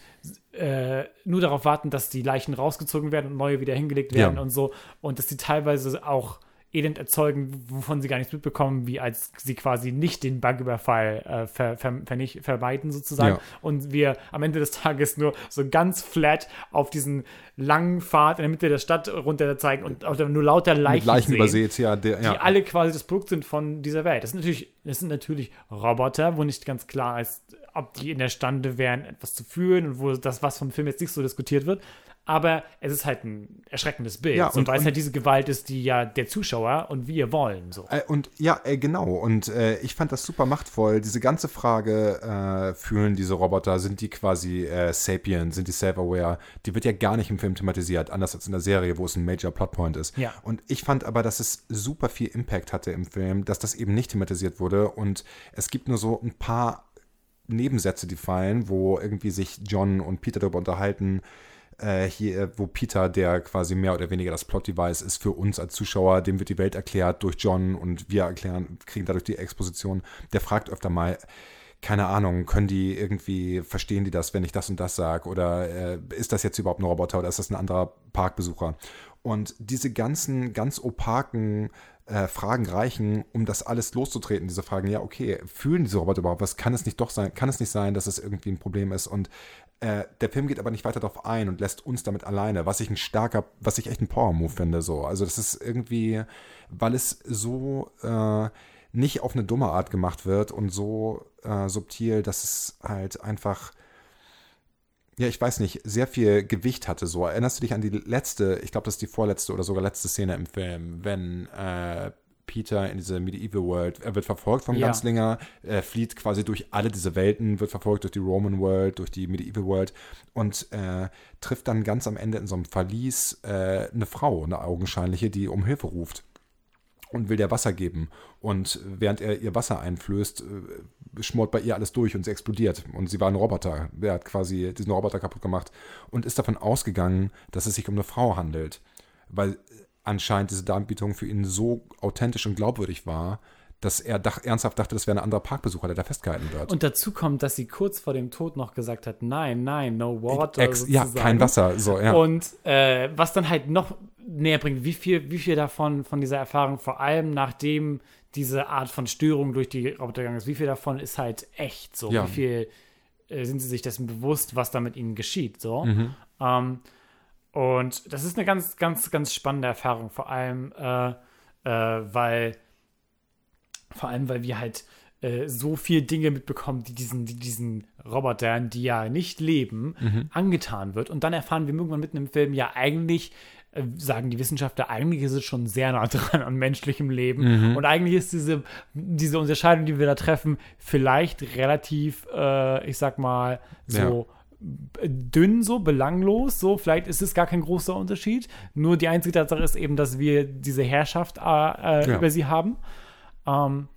äh, nur darauf warten, dass die Leichen rausgezogen werden und neue wieder hingelegt werden Ja. und so. Und dass sie teilweise auch Elend erzeugen, wovon sie gar nichts mitbekommen, wie als sie quasi nicht den Banküberfall äh, ver, ver, vernicht, vermeiden sozusagen. Ja. Und wir am Ende des Tages nur so ganz flat auf diesen langen Pfad in der Mitte der Stadt runter zeigen und nur lauter Leichen, Leichen übersät, ja, der, die ja. alle quasi das Produkt sind von dieser Welt. Das sind natürlich, das sind natürlich Roboter, wo nicht ganz klar ist, ob die in der Stande wären, etwas zu fühlen und wo das, was vom Film jetzt nicht so diskutiert wird. Aber es ist halt ein erschreckendes Bild. Ja, so, und- weil es halt diese Gewalt ist, die ja der Zuschauer und wir wollen. So. Äh, Und ja, äh, genau. Und äh, ich fand das super machtvoll. Diese ganze Frage, äh, fühlen diese Roboter, sind die quasi äh, sapient, sind die self-aware, die wird ja gar nicht im Film thematisiert, anders als in der Serie, wo es ein Major Plotpoint ist. Ja. Und ich fand aber, dass es super viel Impact hatte im Film, dass das eben nicht thematisiert wurde. Und es gibt nur so ein paar Nebensätze, die fallen, wo irgendwie sich John und Peter darüber unterhalten, äh, hier, wo Peter, der quasi mehr oder weniger das Plot-Device ist für uns als Zuschauer, dem wird die Welt erklärt durch John und wir erklären, kriegen dadurch die Exposition. Der fragt öfter mal, keine Ahnung, können die irgendwie, verstehen die das, wenn ich das und das sage? Oder äh, ist das jetzt überhaupt ein Roboter oder ist das ein anderer Parkbesucher? Und diese ganzen, ganz opaken äh, Fragen reichen, um das alles loszutreten. Diese Fragen, ja, okay, fühlen diese Roboter überhaupt was? Kann es nicht doch sein? Kann es nicht sein, dass es irgendwie ein Problem ist? Und äh, der Film geht aber nicht weiter darauf ein und lässt uns damit alleine, was ich ein starker, was ich echt ein Power-Move finde. So. Also das ist irgendwie, weil es so äh, nicht auf eine dumme Art gemacht wird und so äh, subtil, dass es halt einfach ja, ich weiß nicht, sehr viel Gewicht hatte. So, erinnerst du dich an die letzte, ich glaube, das ist die vorletzte oder sogar letzte Szene im Film, wenn äh, Peter in diese Medieval World, er wird verfolgt vom Ja. Ganzlinger, er flieht quasi durch alle diese Welten, wird verfolgt durch die Roman World, durch die Medieval World und äh, trifft dann ganz am Ende in so einem Verlies äh, eine Frau, eine augenscheinliche, die um Hilfe ruft und will der Wasser geben. Und während er ihr Wasser einflößt, äh, schmort bei ihr alles durch und sie explodiert. Und sie war ein Roboter. Er hat quasi diesen Roboter kaputt gemacht und ist davon ausgegangen, dass es sich um eine Frau handelt. Weil anscheinend diese Darbietung für ihn so authentisch und glaubwürdig war, dass er dach, ernsthaft dachte, das wäre ein anderer Parkbesucher, der da festgehalten wird. Und dazu kommt, dass sie kurz vor dem Tod noch gesagt hat, nein, nein, no water. Ex, ja, kein Wasser. So, ja. Und äh, was dann halt noch näher bringt, wie viel, wie viel davon von dieser Erfahrung, vor allem nachdem diese Art von Störung durch die Roboter gegangen ist, wie viel davon ist halt echt so? Ja. Wie viel äh, sind sie sich dessen bewusst, was da mit ihnen geschieht? So. Mhm. Ähm, und das ist eine ganz, ganz, ganz spannende Erfahrung, vor allem, äh, äh, weil Vor allem, weil wir halt äh, so viel Dinge mitbekommen, die diesen, die diesen Robotern, die ja nicht leben, angetan wird. Und dann erfahren wir irgendwann mitten im Film, ja, eigentlich äh, sagen die Wissenschaftler, eigentlich ist es schon sehr nah [LAUGHS] dran an menschlichem Leben. Und eigentlich ist diese, diese Unterscheidung, die wir da treffen, vielleicht relativ, äh, ich sag mal, so b- dünn, so belanglos. So, vielleicht ist es gar kein großer Unterschied. Nur die einzige Tatsache ist eben, dass wir diese Herrschaft äh, äh, Ja. über sie haben. Ähm,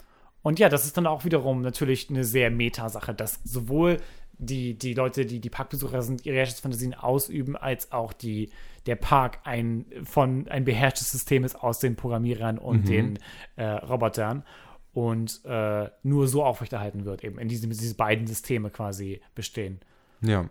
und ja, das ist dann auch wiederum natürlich eine sehr Meta-Sache, dass sowohl die, die Leute, die die Parkbesucher sind, ihre Herrschaftsfantasien ausüben, als auch die, der Park ein, von, ein beherrschtes System ist aus den Programmierern und den äh, Robotern und äh, nur so aufrechterhalten wird, eben in diesem, diese beiden Systeme quasi bestehen. Ja.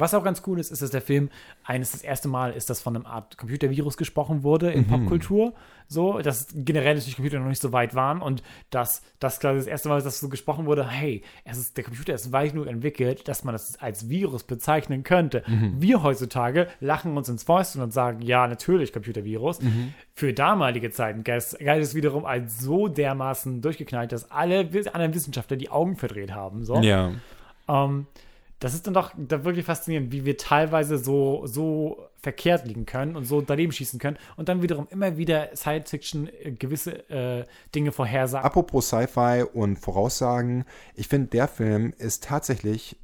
Was auch ganz cool ist, ist, dass der Film eines das erste Mal ist, dass von einem Art Computervirus gesprochen wurde in Popkultur. So, dass generell natürlich Computer noch nicht so weit waren und dass das quasi das erste Mal ist, dass so gesprochen wurde, hey, es ist, der Computer ist weit genug entwickelt, dass man das als Virus bezeichnen könnte. Wir heutzutage lachen uns ins Fäustchen und sagen, ja, natürlich Computervirus. Für damalige Zeiten galt es wiederum als so dermaßen durchgeknallt, dass alle anderen Wissenschaftler die Augen verdreht haben. So. Ja. Ähm, das ist dann doch da wirklich faszinierend, wie wir teilweise so, so verkehrt liegen können und so daneben schießen können und dann wiederum immer wieder Science-Fiction äh, gewisse äh, Dinge vorhersagen. Apropos Sci-Fi und Voraussagen, ich finde, der Film ist tatsächlich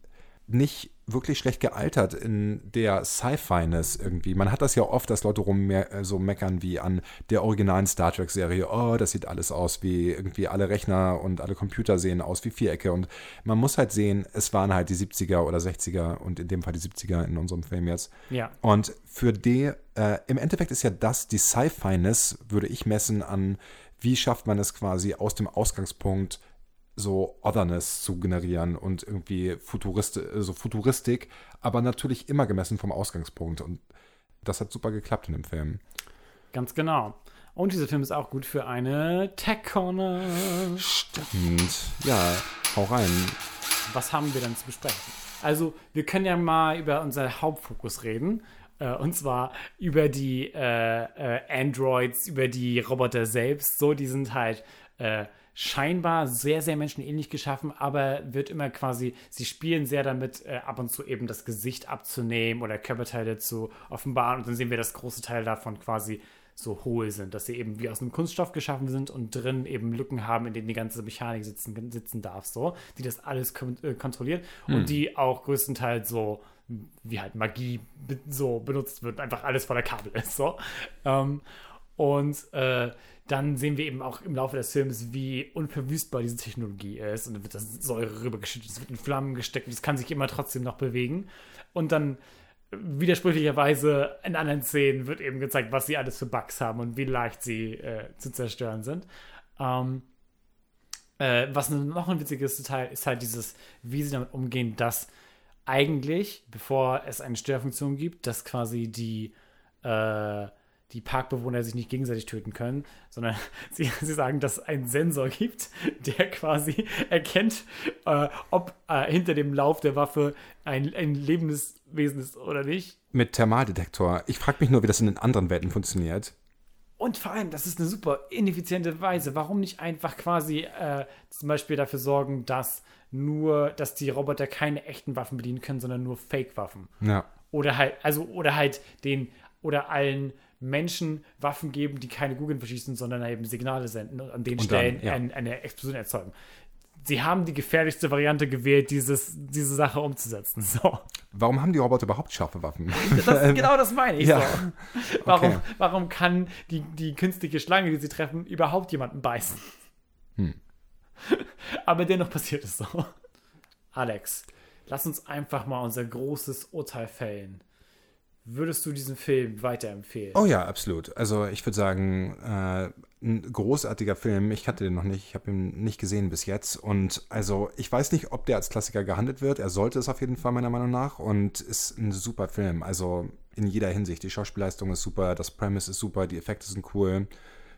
nicht wirklich schlecht gealtert in der Sci-Fi-Ness irgendwie. Man hat das ja oft, dass Leute rum äh, so meckern wie an der originalen Star Trek-Serie. Oh, das sieht alles aus wie irgendwie alle Rechner und alle Computer sehen aus wie Vierecke. Und man muss halt sehen, es waren halt die 70er oder 60er und in dem Fall die 70er in unserem Film jetzt. Ja. Und für die, äh, im Endeffekt ist ja das die Sci-Fi-Ness, würde ich messen an, wie schafft man es quasi aus dem Ausgangspunkt so Otherness zu generieren und irgendwie Futurist, so Futuristik, aber natürlich immer gemessen vom Ausgangspunkt. Und das hat super geklappt in dem Film. Ganz genau. Und dieser Film ist auch gut für eine Tech Corner. Und ja, hau rein. Was haben wir denn zu besprechen? Also, wir können ja mal über unseren Hauptfokus reden. Äh, und zwar über die äh, äh, Androids, über die Roboter selbst. So, die sind halt äh, scheinbar sehr, sehr menschenähnlich geschaffen, aber wird immer quasi, sie spielen sehr damit, äh, ab und zu eben das Gesicht abzunehmen oder Körperteile zu offenbaren. Und dann sehen wir, dass große Teile davon quasi so hohl sind, dass sie eben wie aus einem Kunststoff geschaffen sind und drin eben Lücken haben, in denen die ganze Mechanik sitzen, sitzen darf, so, die das alles äh, kontrolliert und die auch größtenteils so wie halt Magie so benutzt wird, einfach alles voller Kabel ist, [LAUGHS] so. Ähm, und äh, dann sehen wir eben auch im Laufe des Films, wie unverwüstbar diese Technologie ist. Und dann wird das Säure rübergeschüttet, es wird in Flammen gesteckt und es kann sich immer trotzdem noch bewegen. Und dann widersprüchlicherweise in anderen Szenen wird eben gezeigt, was sie alles für Bugs haben und wie leicht sie äh, zu zerstören sind. Ähm, äh, was noch ein witziges Detail ist halt dieses, wie sie damit umgehen, dass eigentlich, bevor es eine Störfunktion gibt, dass quasi die, äh, die Parkbewohner sich nicht gegenseitig töten können, sondern [LAUGHS] sie, sie sagen, dass es einen Sensor gibt, der quasi erkennt, äh, ob äh, hinter dem Lauf der Waffe ein, ein lebendes Wesen ist oder nicht. Mit Thermaldetektor. Ich frage mich nur, wie das in den anderen Welten funktioniert. Und vor allem, das ist eine super ineffiziente Weise. Warum nicht einfach quasi äh, zum Beispiel dafür sorgen, dass nur, dass die Roboter keine echten Waffen bedienen können, sondern nur Fake-Waffen? Ja. Oder halt, also, oder halt den, oder allen Menschen Waffen geben, die keine Kugeln verschießen, sondern eben Signale senden und an den Und dann, Stellen ja. ein, eine Explosion erzeugen. Sie haben die gefährlichste Variante gewählt, dieses, diese Sache umzusetzen. So. Warum haben die Roboter überhaupt scharfe Waffen? Das, [LAUGHS] genau das meine ich Ja. so. Warum, Okay. warum kann die, die künstliche Schlange, die sie treffen, überhaupt jemanden beißen? Hm. [LAUGHS] Aber dennoch passiert es so. Alex, lass uns einfach mal unser großes Urteil fällen. Würdest du diesen Film weiterempfehlen? Oh ja, absolut. Also ich würde sagen, äh, ein großartiger Film. Ich kannte den noch nicht, ich habe ihn nicht gesehen bis jetzt. Und also ich weiß nicht, ob der als Klassiker gehandelt wird. Er sollte es auf jeden Fall meiner Meinung nach und ist ein super Film. Also in jeder Hinsicht. Die Schauspielleistung ist super, das Premise ist super, die Effekte sind cool,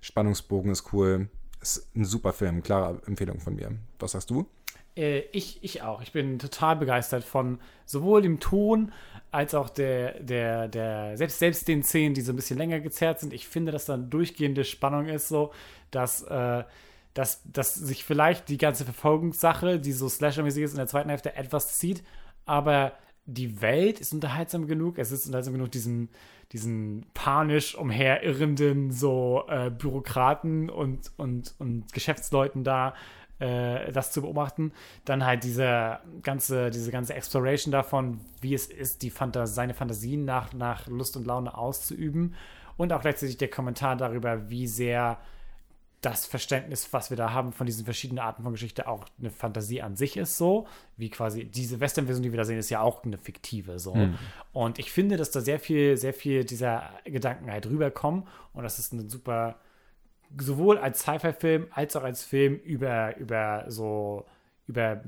Spannungsbogen ist cool. Ist ein super Film, klare Empfehlung von mir. Was sagst du? Äh, ich, ich auch. Ich bin total begeistert von sowohl dem Ton als auch der, der, der, selbst, selbst den Szenen, die so ein bisschen länger gezerrt sind. Ich finde, dass da eine durchgehende Spannung ist, so, dass, äh, dass, dass sich vielleicht die ganze Verfolgungssache, die so Slasher-mäßig ist, in der zweiten Hälfte etwas zieht, aber die Welt ist unterhaltsam genug, es ist unterhaltsam genug, diesen, diesen panisch umherirrenden so äh, Bürokraten und, und, und Geschäftsleuten da äh, das zu beobachten. Dann halt diese ganze, diese ganze Exploration davon, wie es ist, die Fantas seine Fantasien nach, nach Lust und Laune auszuüben. Und auch gleichzeitig der Kommentar darüber, wie sehr das Verständnis, was wir da haben von diesen verschiedenen Arten von Geschichte, auch eine Fantasie an sich ist so. Wie quasi diese Western-Version, die wir da sehen, ist ja auch eine fiktive so. Mhm. Und ich finde, dass da sehr viel, sehr viel dieser Gedanken halt rüberkommen und das ist eine super, sowohl als Sci-Fi-Film als auch als Film über, über so über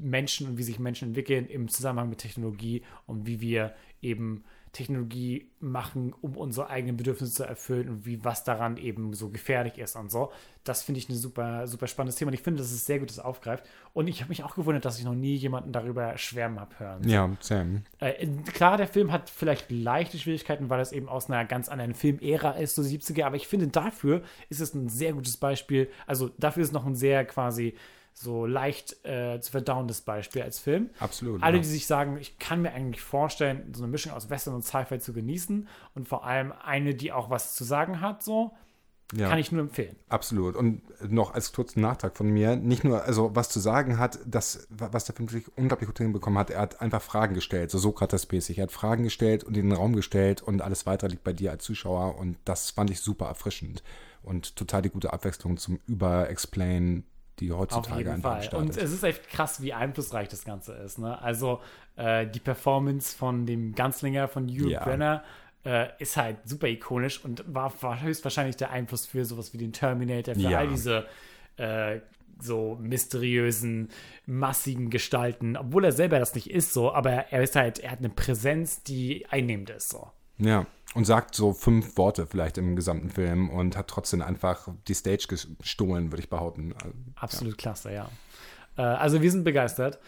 Menschen und wie sich Menschen entwickeln im Zusammenhang mit Technologie und wie wir eben Technologie machen, um unsere eigenen Bedürfnisse zu erfüllen und wie was daran eben so gefährlich ist und so. Das finde ich ein super, super spannendes Thema und ich finde, dass es sehr gut das aufgreift. Und ich habe mich auch gewundert, dass ich noch nie jemanden darüber schwärmen habe hören. Ja, Sam. Äh, klar, der Film hat vielleicht leichte Schwierigkeiten, weil es eben aus einer ganz anderen Filmära ist, so 70er, aber ich finde, dafür ist es ein sehr gutes Beispiel. Also dafür ist es noch ein sehr quasi so leicht äh, zu verdauendes Beispiel als Film. Absolut. Alle, ja. die sich sagen, ich kann mir eigentlich vorstellen, so eine Mischung aus Western und Sci-Fi zu genießen und vor allem eine, die auch was zu sagen hat, so, Ja. kann ich nur empfehlen. Absolut. Und noch als kurzen Nachtrag von mir, nicht nur, also was zu sagen hat, das, was der Film wirklich unglaublich gut hinbekommen hat, er hat einfach Fragen gestellt, so Sokrates-mäßig. Er hat Fragen gestellt und in den Raum gestellt und alles weitere liegt bei dir als Zuschauer und das fand ich super erfrischend und total die gute Abwechslung zum Über-Explain, die Auf heutzutage jeden einfach am Fall. Und es ist echt krass, wie einflussreich das Ganze ist. Ne? Also äh, die Performance von dem Ganzlinger von Hugh Ja. Brenner äh, ist halt super ikonisch und war, war höchstwahrscheinlich der Einfluss für sowas wie den Terminator, für Ja. all diese äh, so mysteriösen, massigen Gestalten, obwohl er selber das nicht ist so, aber er ist halt, er hat eine Präsenz, die einnehmend ist so. Ja, und sagt so fünf Worte vielleicht im gesamten Film und hat trotzdem einfach die Stage gestohlen, würde ich behaupten. Also, Absolut klasse, ja. Äh, also wir sind begeistert.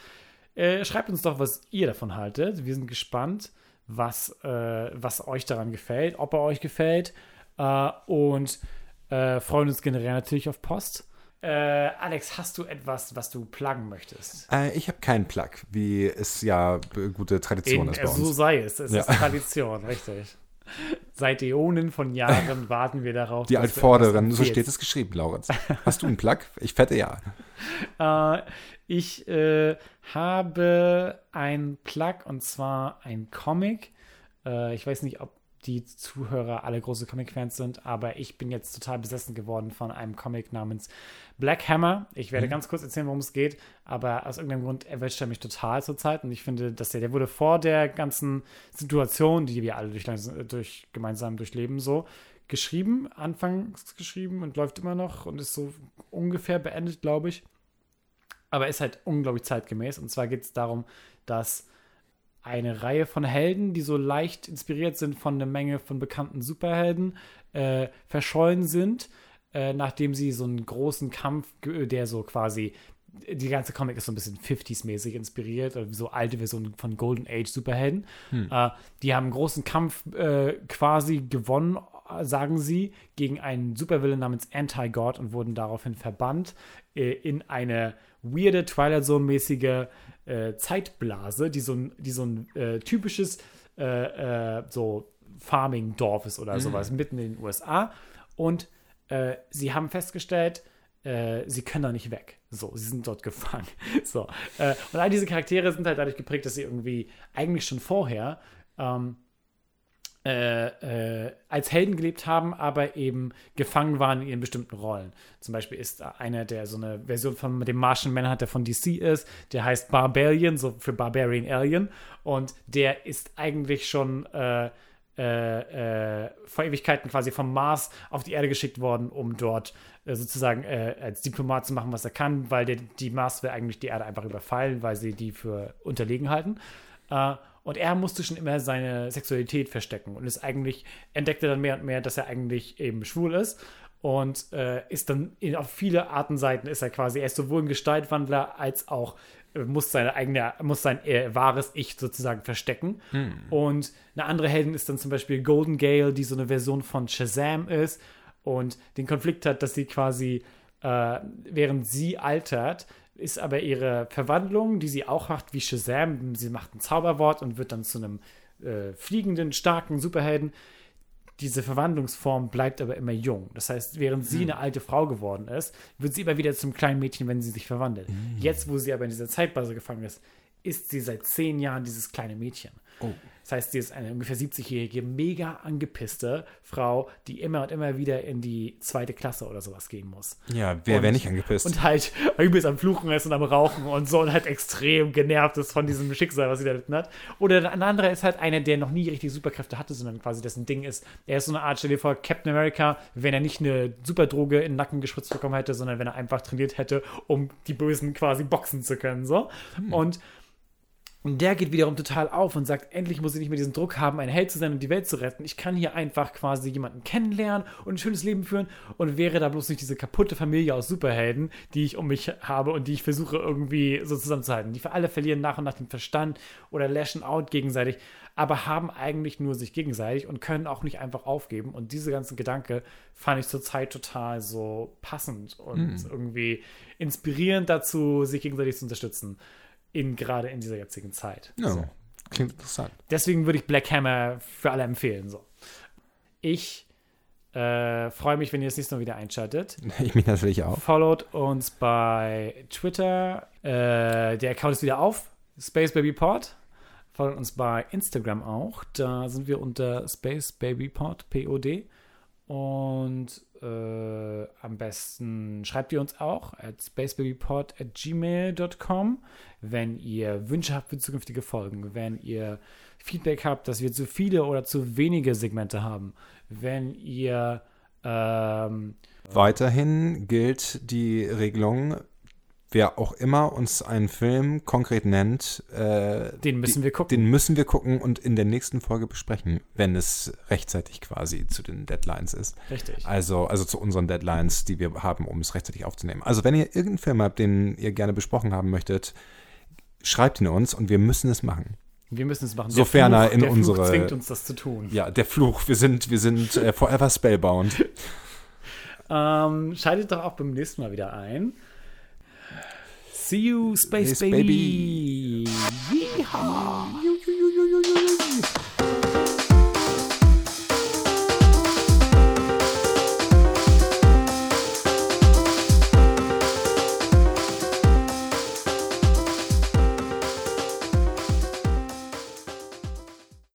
Äh, schreibt uns doch, was ihr davon haltet. Wir sind gespannt, was, äh, was euch daran gefällt, ob er euch gefällt. Und freuen uns generell natürlich auf Post. Äh, Alex, hast du etwas, was du pluggen möchtest? Äh, ich habe keinen Plug, wie es ja gute Tradition In, ist bei so uns. sei es. Es Ja. ist Tradition, [LAUGHS] richtig. Seit Äonen von Jahren [LAUGHS] warten wir darauf. Die Altvorderen, so steht es geschrieben, Laurenz. Hast du einen Plug? Ich fette ja. [LAUGHS] Äh, ich äh, habe ein Plug und zwar ein Comic. Äh, ich weiß nicht, ob die Zuhörer alle große Comic-Fans sind, aber ich bin jetzt total besessen geworden von einem Comic namens Black Hammer. Ich werde ganz kurz erzählen, worum es geht, aber aus irgendeinem Grund erwischt er mich total zurzeit und ich finde, dass der, der wurde vor der ganzen Situation, die wir alle durch, durch gemeinsam durchleben, so geschrieben, anfangs geschrieben und läuft immer noch und ist so ungefähr beendet, glaube ich aber ist halt unglaublich zeitgemäß. Und zwar geht es darum, dass eine Reihe von Helden, die so leicht inspiriert sind von einer Menge von bekannten Superhelden, äh, verschollen sind, äh, nachdem sie so einen großen Kampf, ge- der so quasi, die ganze Comic ist so ein bisschen 50s-mäßig inspiriert, oder so alte Versionen von Golden Age Superhelden. Äh, die haben einen großen Kampf äh, quasi gewonnen, äh, sagen sie, gegen einen Supervillain namens Anti-God und wurden daraufhin verbannt äh, in eine weirde Twilight Zone-mäßige äh, Zeitblase, die so ein, die so ein äh, typisches äh, äh, so Farming-Dorf ist oder sowas, mitten in den USA. Und äh, sie haben festgestellt, äh, sie können da nicht weg. So, sie sind dort [LAUGHS] gefangen. So. Und all diese Charaktere sind halt dadurch geprägt, dass sie irgendwie eigentlich schon vorher ähm, äh, äh, als Helden gelebt haben, aber eben gefangen waren in ihren bestimmten Rollen. Zum Beispiel ist einer, der so eine Version von dem Martian Manhunter, der von DC ist, der heißt Barbarian, so für Barbarian Alien. Und der ist eigentlich schon äh, äh, äh, vor Ewigkeiten quasi vom Mars auf die Erde geschickt worden, um dort sozusagen als Diplomat zu machen, was er kann, weil der, die Mars will eigentlich die Erde einfach überfallen, weil sie die für unterlegen halten. Und er musste schon immer seine Sexualität verstecken und ist eigentlich, entdeckte dann mehr und mehr, dass er eigentlich eben schwul ist. Und äh, ist dann in, auf viele Artenseiten ist er quasi, er ist sowohl ein Gestaltwandler als auch äh, muss seine eigene, muss sein äh, wahres Ich sozusagen verstecken. Und eine andere Heldin ist dann zum Beispiel Golden Gale, die so eine Version von Shazam ist und den Konflikt hat, dass sie quasi äh, während sie altert, ist aber ihre Verwandlung, die sie auch macht, wie Shazam, sie macht ein Zauberwort und wird dann zu einem äh, fliegenden, starken Superhelden. Diese Verwandlungsform bleibt aber immer jung. Das heißt, während sie eine alte Frau geworden ist, wird sie immer wieder zum kleinen Mädchen, wenn sie sich verwandelt. Jetzt, wo sie aber in dieser Zeitbase gefangen ist, ist sie seit zehn Jahren dieses kleine Mädchen. Das heißt, sie ist eine ungefähr 70-jährige, mega angepisste Frau, die immer und immer wieder in die zweite Klasse oder sowas gehen muss. Ja, wer wäre nicht angepisst? Und halt übelst am Fluchen ist und am Rauchen und so und halt extrem genervt ist von diesem Schicksal, was sie da erlitten hat. Oder ein anderer ist halt einer, der noch nie richtig Superkräfte hatte, sondern quasi dessen Ding ist, er ist so eine Art, stell dir vor, Captain America, wenn er nicht eine Superdroge in den Nacken gespritzt bekommen hätte, sondern wenn er einfach trainiert hätte, um die Bösen quasi boxen zu können, so. Und und der geht wiederum total auf und sagt, endlich muss ich nicht mehr diesen Druck haben, ein Held zu sein und die Welt zu retten. Ich kann hier einfach quasi jemanden kennenlernen und ein schönes Leben führen und wäre da bloß nicht diese kaputte Familie aus Superhelden, die ich um mich habe und die ich versuche irgendwie so zusammenzuhalten. Die für alle verlieren nach und nach den Verstand oder lashen out gegenseitig, aber haben eigentlich nur sich gegenseitig und können auch nicht einfach aufgeben. Und diese ganzen Gedanke fand ich zurzeit total so passend und irgendwie inspirierend dazu, sich gegenseitig zu unterstützen in gerade in dieser jetzigen Zeit. ja, So. klingt interessant. Deswegen würde ich Black Hammer für alle empfehlen. So. Ich äh, freue mich, wenn ihr das nächste Mal wieder einschaltet. [LAUGHS] Ich mich natürlich auch. Followt uns bei Twitter. Äh, der Account ist wieder auf. Space Baby Pod. Folgt uns bei Instagram auch. Da sind wir unter Space Baby Pod, P-O-D. Und äh, am besten schreibt ihr uns auch at spacebabypod at gmail.com, wenn ihr Wünsche habt für zukünftige Folgen, wenn ihr Feedback habt, dass wir zu viele oder zu wenige Segmente haben, wenn ihr ähm, Weiterhin gilt die Regelung, wer auch immer uns einen Film konkret nennt, äh, Den müssen wir gucken. Den müssen wir gucken und in der nächsten Folge besprechen, wenn es rechtzeitig quasi zu den Deadlines ist. richtig. Also, also zu unseren Deadlines, die wir haben, um es rechtzeitig aufzunehmen. Also wenn ihr irgendeinen Film habt, den ihr gerne besprochen haben möchtet, schreibt ihn uns und wir müssen es machen. Wir müssen es machen. Sofern er in der Fluch unsere- zwingt uns das zu tun. Ja, der Fluch, wir sind, wir sind äh, forever spellbound. [LAUGHS] Ähm, schaltet doch auch beim nächsten Mal wieder ein. See you, Space, Space Baby. Yeehaw.